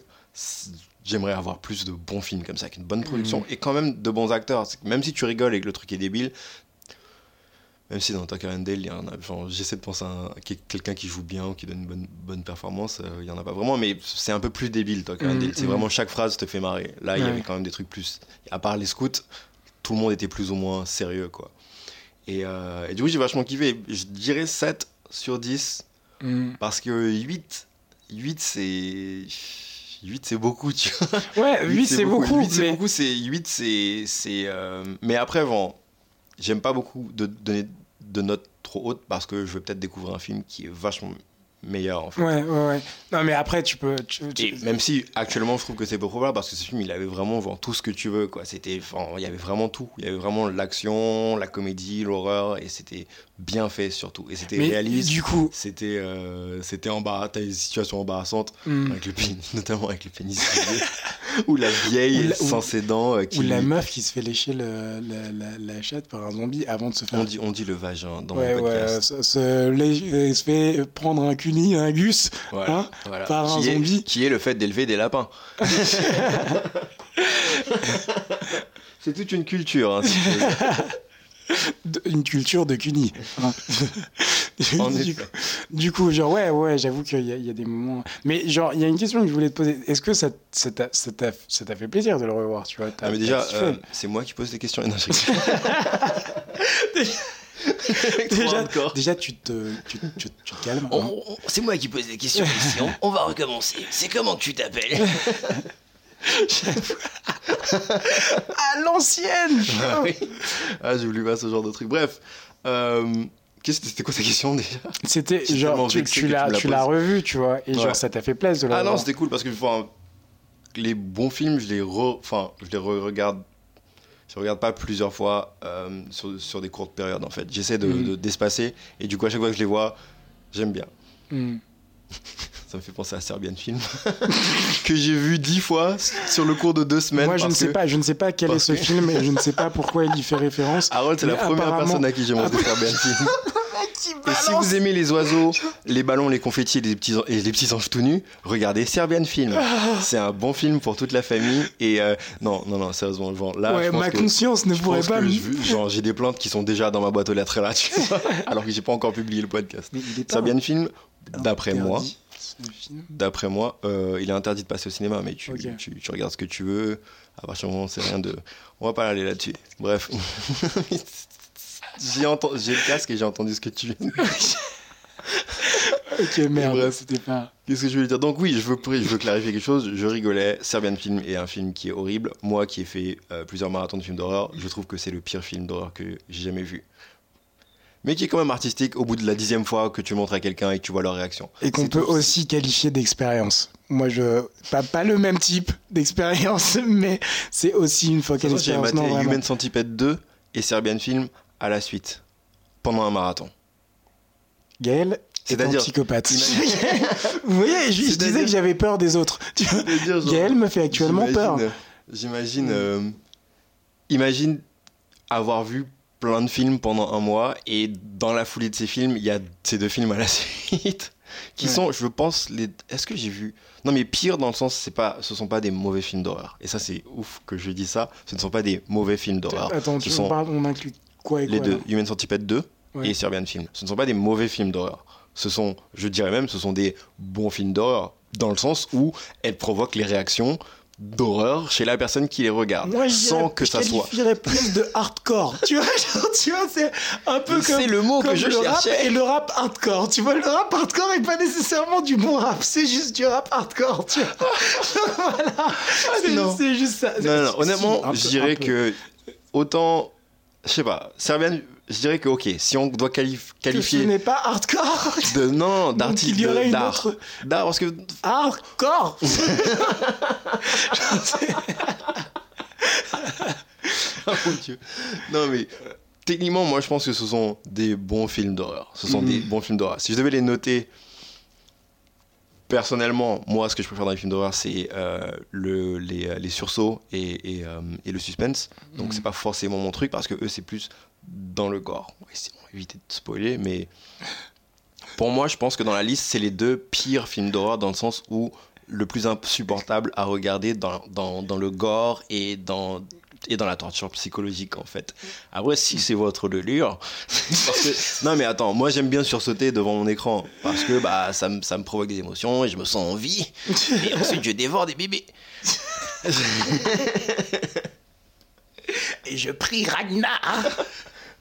j'aimerais avoir plus de bons films comme ça, avec une bonne production Mhm. et quand même de bons acteurs. Que Même si tu rigoles et que le truc est débile, même si dans Tucker Dale, il y en a, genre, j'essaie de penser à un- quel- quelqu'un qui joue bien ou qui donne une bonne, bonne performance, euh, il y en a pas vraiment, mais c'est un peu plus débile Tucker Mhm, Dale. C'est mhm. vraiment chaque phrase te fait marrer. Là, il y avait quand même des trucs plus. À part les scouts, tout le monde était plus ou moins sérieux, quoi. Et, euh, et du coup, j'ai vachement kiffé. Je dirais 7 sur 10 Mm. parce que 8, 8 c'est. 8 c'est beaucoup, tu vois. Ouais, 8 c'est beaucoup. 8 c'est beaucoup, c'est 8 c'est c'est euh, mais après bon, j'aime pas beaucoup de donner de notes trop hautes parce que je vais peut-être découvrir un film qui est vachement meilleurs en fait. Ouais, ouais, ouais. Non, mais après, tu peux. tu- tu- Et même si actuellement je trouve que c'est peu probable parce que ce film il avait vraiment genre, tout ce que tu veux quoi. C'était, enfin, il y avait vraiment tout. Il y avait vraiment l'action, la comédie, l'horreur et c'était bien fait surtout. Et c'était réaliste. du coup. C'était, euh, c'était embarras, t'as des situations embarrassantes hmm, avec le pénis, notamment avec le pénis ou la vieille Ou la- ou- sans ses dents euh, qui. Ou la meuf qui se fait lécher le- la, la, la chatte par un zombie avant de se faire. On dit, on dit le vagin dans ouais, le ouais, podcast. se, se, euh, se fait prendre un cuni, un gus. Voilà, Hein voilà. par un est- zombie. qui est le fait d'élever des lapins. C'est toute une culture. hein, si une culture de cuni. hein. Du, coup, du coup, genre, ouais, ouais, j'avoue qu'il y, a- il y a des moments. Mais, genre, il y a une question que je voulais te poser. Est-ce que ça ça t'a fait plaisir de le revoir, tu vois? Ah, mais déjà, euh, c'est moi qui pose les questions. Non, déjà, hardcore. déjà, tu te, tu, tu- tu te calmes. hein. C'est moi qui pose des questions. On, on va recommencer. C'est comment que tu t'appelles? À l'ancienne Ah oui. Ah, j'oublie pas ce genre de truc. Bref, euh, c'était quoi ta question déjà? C'était genre, tu, tu l'as revu, tu vois, et Ouais. genre, ça t'a fait plaisir de Ah non, c'était cool parce que enfin, les bons films, je les re, enfin, je les re-regarde. Je regarde pas plusieurs fois euh, sur, sur des courtes périodes en fait. J'essaie de, Mhm. de- d'espacer et du coup à chaque fois que je les vois, j'aime bien. Hmm. Ça me fait penser à Serbian Film que j'ai vu dix fois sur le cours de deux semaines. Moi, je ne sais que pas, je ne sais pas quel est ce que- film et je ne sais pas pourquoi il y fait référence. Harold, c'est la première apparemment- personne à qui j'ai montré Serbian Film. Et si vous aimez les oiseaux, les ballons, les confettis et les petits, et les petits anges tout nus, regardez Serbian Film. C'est un bon film pour toute la famille. Et euh, non, non, non, sérieusement, genre, là, ouais, je pense ma que, conscience ne je pourrait pas que me- je- genre, j'ai des plaintes qui sont déjà dans ma boîte aux lettres là, tu vois, alors que j'ai pas encore publié le podcast. Serbian Film, d'après moi. D'après moi, euh, il est interdit de passer au cinéma, mais tu, Ok. tu, tu regardes ce que tu veux. À partir du moment où c'est rien de. On va pas aller là-dessus. Bref. j'ai le casque et j'ai entendu ce que tu viens de Ok, merde, bref. c'était pas. Qu'est-ce que je voulais dire? Donc oui, je veux, je veux clarifier quelque chose. Je rigolais. Serbian Film est un film qui est horrible. Moi qui ai fait euh, plusieurs marathons de films d'horreur, je trouve que c'est le pire film d'horreur que j'ai jamais vu. Mais qui est quand même artistique au bout de la dixième fois que tu montres à quelqu'un et que tu vois leur réaction. Et qu'on C'est peut tout. aussi qualifier d'expérience. Moi, je. Pas, pas le même type d'expérience, mais c'est aussi une fois façon, J'ai maté. Human Centipede 2 et Serbian Film à la suite, pendant un marathon. Gaël est un psychopathe. Imagine- Vous voyez, je, disais que j'avais peur des autres. Genre, Gaël me fait actuellement peur. J'imagine, euh, imagine avoir vu plein de films pendant un mois et dans la foulée de ces films, il y a ces deux films à la suite qui Ouais. sont, je pense, les. Est-ce que j'ai vu? Non, mais pire dans le sens, c'est pas, ce sont pas des mauvais films d'horreur. Et ça, c'est ouf que je dis ça. Ce ne sont pas des mauvais films d'horreur. Attends, tu sont on, parle- on inclut quoi et les quoi deux, là Human Centipede 2 Ouais. et Serbian Film. Ce ne sont pas des mauvais films d'horreur. Ce sont, je dirais même, ce sont des bons films d'horreur dans le sens où elles provoquent les réactions d'horreur chez la personne qui les regarde, Moi, je sans dirais- que je ça soit. qualifierais plus de hardcore. tu vois, genre, tu vois, c'est un peu comme. C'est le mot que je le rap cherchais. et le rap hardcore. Tu vois, le rap hardcore est pas nécessairement du bon rap, c'est juste du rap hardcore. Tu vois. voilà. C'est- non. C'est juste ça. Non, non, honnêtement, je dirais que autant, je sais pas, Serbian, je dirais que ok, si on doit qualif- Que ce qualifier n'est pas hardcore. de non, d'artiste, il y aurait de- une d'art, autre. d'art, parce que Hardcore. Oh mon Dieu. Non mais techniquement, moi je pense que ce sont des bons films d'horreur. Ce sont Mhm. des bons films d'horreur. Si je devais les noter personnellement, moi ce que je préfère dans les films d'horreur, c'est euh, le, les, euh, les sursauts et, et, euh, et le suspense. Donc Mhm. c'est pas forcément mon truc parce que eux c'est plus dans le gore. On va éviter de spoiler, mais pour moi je pense que dans la liste c'est les deux pires films d'horreur dans le sens où le plus insupportable à regarder dans, dans, dans le gore et dans et dans la torture psychologique en fait. Après si c'est votre délire parce que non mais attends, moi j'aime bien sursauter devant mon écran parce que bah ça me ça me provoque des émotions et je me sens en vie et ensuite je dévore des bébés. Et je prie Ragnar.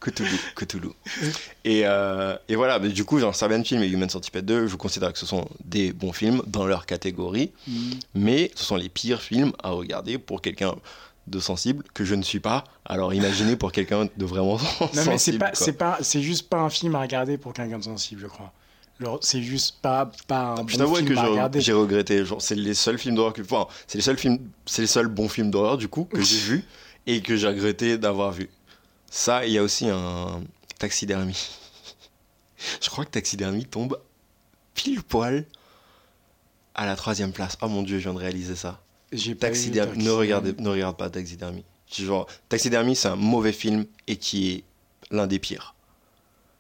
Cthulhu, Cthulhu. Et, euh, et voilà, mais du coup, genre Serbian Film et Human Centipede 2, je considère que ce sont des bons films dans leur catégorie, mais ce sont les pires films à regarder pour quelqu'un de sensible que je ne suis pas. Alors imaginez pour quelqu'un de vraiment sensible. Non mais c'est pas, c'est pas, c'est juste pas un film à regarder pour quelqu'un de sensible, je crois. C'est juste pas, pas un Je bon film que à j'ai- regarder. j'ai regretté. Genre, c'est les seuls films d'horreur que. Enfin, c'est les seuls films. C'est les seuls bons films d'horreur, du coup, que j'ai vus et que j'ai regretté d'avoir vu. Ça, il y a aussi un taxidermie. Je crois que taxidermie tombe pile poil à la troisième place. Oh mon dieu, je viens de réaliser ça. J'ai pas vu Taxidermie. Ne, regardez, ne regarde pas Taxidermie. Genre, Taxidermie, c'est un mauvais film et qui est l'un des pires.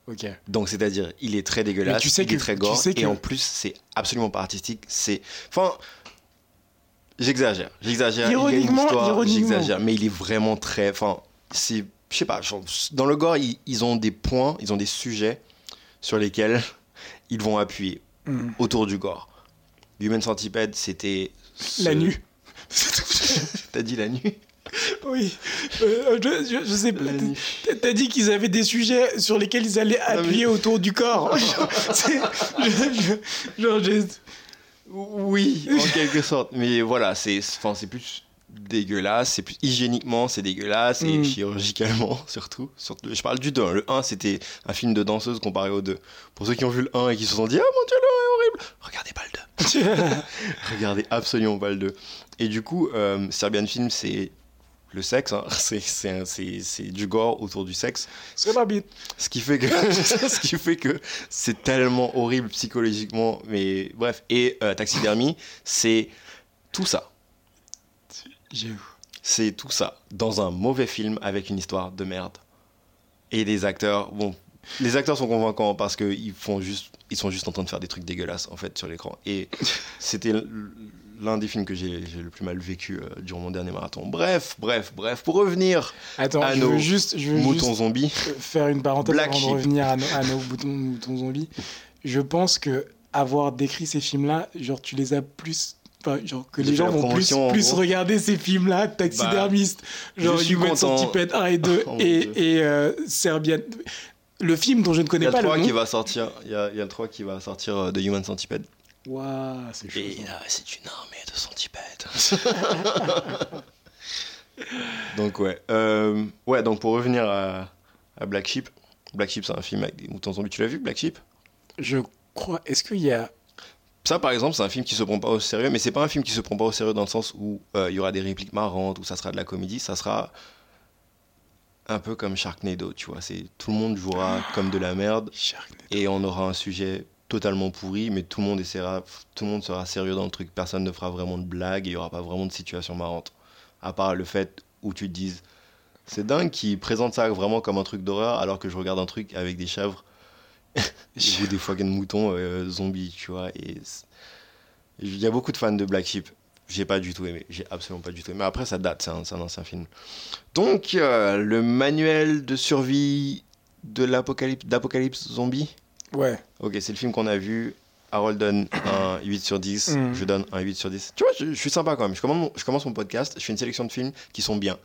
Ok. Donc, c'est-à-dire, il est très dégueulasse, Mais tu sais il est très tu gore, et en plus, c'est absolument pas artistique. C'est. Enfin. J'exagère, j'exagère. Il y a une Ironiquement, histoire, ironiquement. j'exagère, mais il est vraiment très. Enfin, c'est. Je sais pas, genre, dans le gore, ils, ils ont des points, ils ont des sujets sur lesquels ils vont appuyer Hmm. autour du gore. Human Centipede, c'était. ce- La nuit. T'as dit la nuit Oui. Euh, je, je- je sais pas. T'as- dit qu'ils avaient des sujets sur lesquels ils allaient mais- appuyer autour du corps. Je- genre, Oui, en quelque sorte. Mais voilà, c'est enfin, c'est plus dégueulasse, c'est plus hygiéniquement, c'est dégueulasse et Mm. chirurgicalement surtout. surtout. Je parle du 2. Le 1, c'était un film de danseuse comparé au 2. Pour ceux qui ont vu le 1 et qui se sont dit "Ah mon dieu, le 1 est horrible." Regardez pas le 2. Regardez absolument pas le 2. Et du coup, euh, Serbian Film, c'est le sexe, hein. c'est c'est un- c'est- c'est du gore autour du sexe. C'est pas bien. Ce qui fait que, ce qui fait que c'est tellement horrible psychologiquement. Mais bref. Et euh, Taxidermie, c'est tout ça. C'est tout ça. Dans un mauvais film avec une histoire de merde. Et des acteurs, bon. Les acteurs sont convaincants parce qu'ils font juste, ils sont juste en train de faire des trucs dégueulasses en fait sur l'écran. Et c'était l'un des films que j'ai le plus mal vécu euh, durant mon dernier marathon. Bref, bref, bref. Pour revenir, Attends, À je nos veux juste, je veux mouton juste zombie. faire une parenthèse Black avant Sheep. de revenir à, nos- à nos boutons, moutons zombies. Je pense que avoir décrit ces films-là, genre tu les as plus. Enfin, genre que les gens vont plus, plus regarder ces films-là, Taxidermiste, genre Human. Centipede 1 et 2 Oh mon et, et euh, Serbian. Le film dont je ne connais pas le 3 le qui nom. va sortir. Il y a, il y a le 3 qui va sortir euh, de Human Centipede. Waouh, c'est chaud. Et ça. là, c'est une armée de centipèdes. Donc ouais. Euh, ouais, donc pour revenir à, à Black Sheep. Black Sheep, c'est un film avec des moutons zombies. Tu l'as vu, Black Sheep? Je crois. Est-ce qu'il y a. Ça, par exemple, c'est un film qui se prend pas au sérieux, mais c'est pas un film qui se prend pas au sérieux dans le sens où euh, il y aura des répliques marrantes, où ça sera de la comédie. Ça sera un peu comme Sharknado, tu vois. C'est tout le monde jouera comme de la merde Sharknado. et on aura un sujet totalement pourri, mais tout le monde essaiera, tout le monde sera sérieux dans le truc. Personne ne fera vraiment de blagues et il y aura pas vraiment de situation marrante. À part le fait où tu te dises, c'est dingue qui présente ça vraiment comme un truc d'horreur, alors que je regarde un truc avec des chèvres ou des fucking moutons euh, zombies, tu vois. Et il y a beaucoup de fans de Black Sheep. J'ai pas du tout aimé. J'ai absolument pas du tout aimé. Mais après, ça date, c'est un, c'est un ancien film. Donc, euh, le manuel de survie de l'apocalypse, d'Apocalypse Zombie? Ouais. Ok, c'est le film qu'on a vu. Harold donne un 8 sur 10. Mm. Je donne un 8 sur 10. Tu vois, je, je suis sympa quand même. Je commence, mon, je commence mon podcast. Je fais une sélection de films qui sont bien.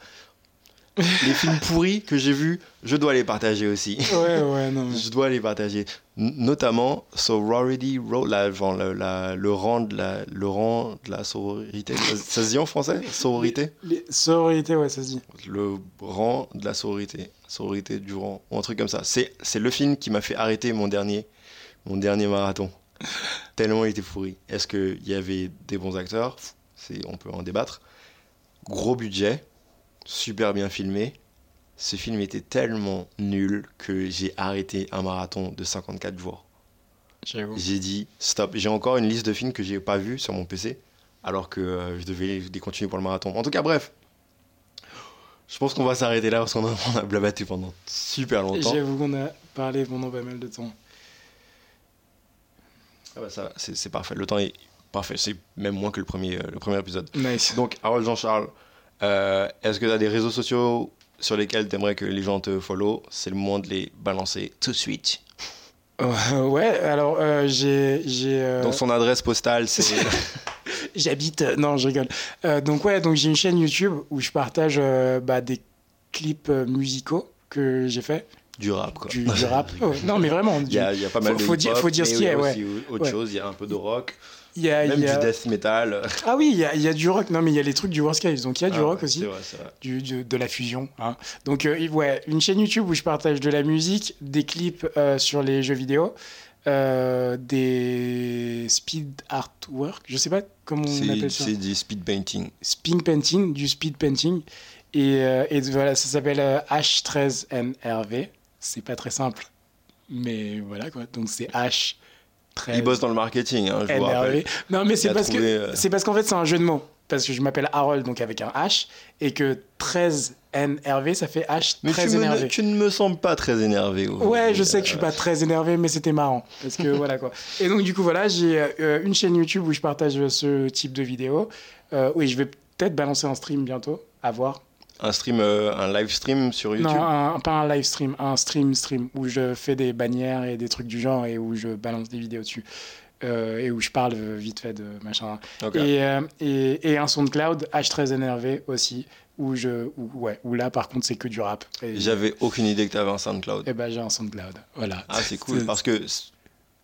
Les films pourris que j'ai vus, je dois les partager aussi. Ouais, ouais, non. mais- Je dois les partager. N- notamment Sorority Road, la, genre, la- la- le, rang de la, le rang de la sororité. Ça, ça se dit en français Sororité? Les sororités, ouais, ça se dit. Le rang de la sororité. Sororité du rang. Ou un truc comme ça. C'est le film qui m'a fait arrêter mon dernier, mon dernier marathon. Tellement il était pourri. Est-ce qu'il y avait des bons acteurs? On peut en débattre. Gros budget. Super bien filmé. Ce film était tellement nul que j'ai arrêté un marathon de 54 jours. J'avoue. J'ai dit stop. J'ai encore une liste de films que j'ai pas vus sur mon PC, alors que euh, je devais les continuer pour le marathon. En tout cas, bref. Je pense qu'on va s'arrêter là parce qu'on a, on a blabaté pendant super longtemps. J'avoue qu'on a parlé pendant pas mal de temps. Ah bah ça, c'est c'est parfait. Le temps est parfait. C'est même moins que le premier, euh, le premier épisode. Nice. Donc, Harold Jean-Charles, euh, est-ce que tu as des réseaux sociaux sur lesquels tu aimerais que les gens te follow? C'est le moment de les balancer tout de suite. Euh, ouais, alors euh, j'ai. euh, Donc, son adresse postale, c'est. J'habite. euh, non, je rigole. Donc, ouais, donc j'ai une chaîne YouTube où je partage bah, des clips musicaux que j'ai fait. du rap, quoi. Du, du rap. Non, mais vraiment. Il y, a, il y a pas mal Faut- de faut dire- faut dire ce qu'il y a, il ouais. aussi autre Ouais. chose. Il y a un peu de rock, y a- même y a- du death metal. Ah oui, il y a, il y a du rock. Non, mais il y a les trucs du Worst Case. Donc, il y a du Ah rock ouais, aussi. C'est vrai, c'est vrai. du, du- de la fusion. hein. Donc, euh, ouais, une chaîne YouTube où je partage de la musique, des clips euh, sur les jeux vidéo, euh, des speed artwork, je sais pas comment on appelle ça. c'est du speed painting. Spin painting, du speed painting. Et, euh, et voilà, ça s'appelle euh, H13NRV. C'est pas très simple, mais voilà quoi. Donc c'est H13. Il bosse dans le marketing, hein, je vous rappelle. NRV. Non, mais c'est parce trouvé, que euh, c'est parce qu'en fait c'est un jeu de mots. Parce que je m'appelle Harold donc avec un H et que 13 NRV ça fait H Mais tu, 13 me- NRV. tu ne me sembles pas très énervé. Ouais, je sais que je suis Euh, pas très énervé, mais c'était marrant. Parce que voilà quoi. Et donc, du coup, voilà, j'ai euh, une chaîne YouTube où je partage ce type de vidéos. Euh, oui, je vais peut-être balancer un stream bientôt, à voir. Un stream, euh, un live stream sur YouTube. Non, un- pas un live stream, un stream stream où je fais des bannières et des trucs du genre et où je balance des vidéos dessus. Euh, et où je parle vite fait de machin. Et, euh, et, et un SoundCloud H13NRV aussi, où, je, où, ouais, où là par contre c'est que du rap. J'avais aucune idée que tu avais un SoundCloud. et ben j'ai un SoundCloud. Voilà. Ah, c'est cool. Parce que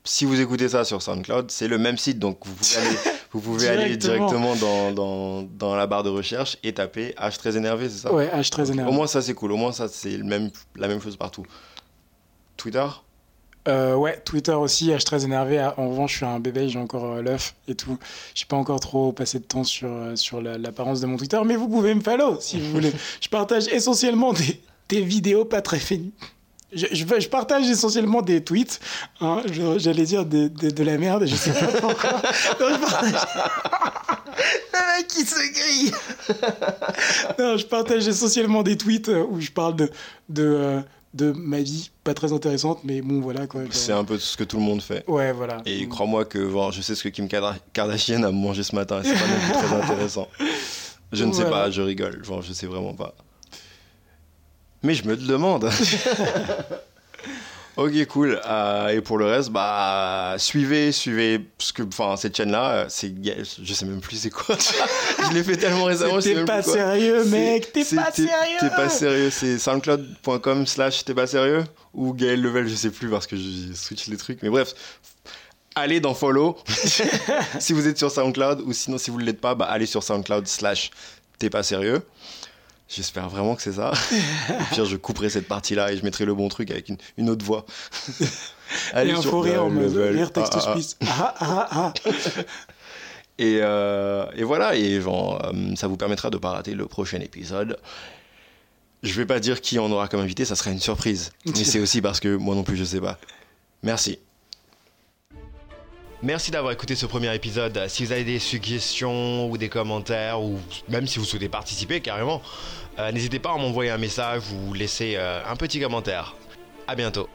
si vous écoutez ça sur SoundCloud, c'est le même site. Donc vous pouvez aller, vous pouvez aller Directement. dans, dans, dans la barre de recherche et taper H très énervé, c'est ça Ouais, H13NRV. Au moins, ça, c'est cool. Au moins, ça, c'est même, la même chose partout. Twitter Euh, ouais, Twitter aussi, H13 énervé. Ah, En revanche, je suis un bébé, j'ai encore euh, l'œuf et tout. J'ai pas encore trop passé de temps sur, euh, sur la- l'apparence de mon Twitter, mais vous pouvez me follow si vous voulez. Je partage essentiellement des, des vidéos pas très fines. Je, je, je partage essentiellement des tweets, hein, j'allais dire des- de la merde, je sais pas pourquoi. Non, je partage- Le mec qui se grille Non, je partage essentiellement des tweets euh, où je parle de, de, euh, de ma vie, pas très intéressante, mais bon, voilà quoi. C'est un peu ce que tout le monde fait. Ouais, voilà. Et crois-moi que bon, je sais ce que Kim Karda- Kardashian a mangé ce matin et c'est pas non plus très intéressant. Je ne sais Voilà. pas, je rigole. Genre, je sais vraiment pas. Mais je me le demande. ok, cool. Euh, et pour le reste, bah, suivez, suivez, parce que, enfin, cette chaîne-là, euh, c'est, je sais même plus c'est quoi. je l'ai fait tellement récemment. T'es pas sérieux, mec, t'es pas sérieux. T'es pas sérieux, c'est soundcloud.com slash t'es pas sérieux ou Gaël Level, je sais plus parce que je switch les trucs. Mais bref, allez dans follow si vous êtes sur SoundCloud ou sinon si vous ne l'êtes pas, bah, allez sur SoundCloud slash t'es pas sérieux. J'espère vraiment que c'est ça. Au pire, je couperai cette partie-là et je mettrai le bon truc avec une, une autre voix. Et un faux rire en Gaël mode Level. rire texte Ah, ah, ah. suisse. Ah, ah, ah. Et, euh, et voilà, et genre, euh, ça vous permettra de pas rater le prochain épisode. Je vais pas dire qui on aura comme invité, ça sera une surprise. Mais c'est aussi parce que moi non plus je sais pas. Merci. Merci d'avoir écouté ce premier épisode. Si vous avez des suggestions ou des commentaires, ou même si vous souhaitez participer carrément, euh, n'hésitez pas à m'envoyer un message ou laisser euh, un petit commentaire. À bientôt.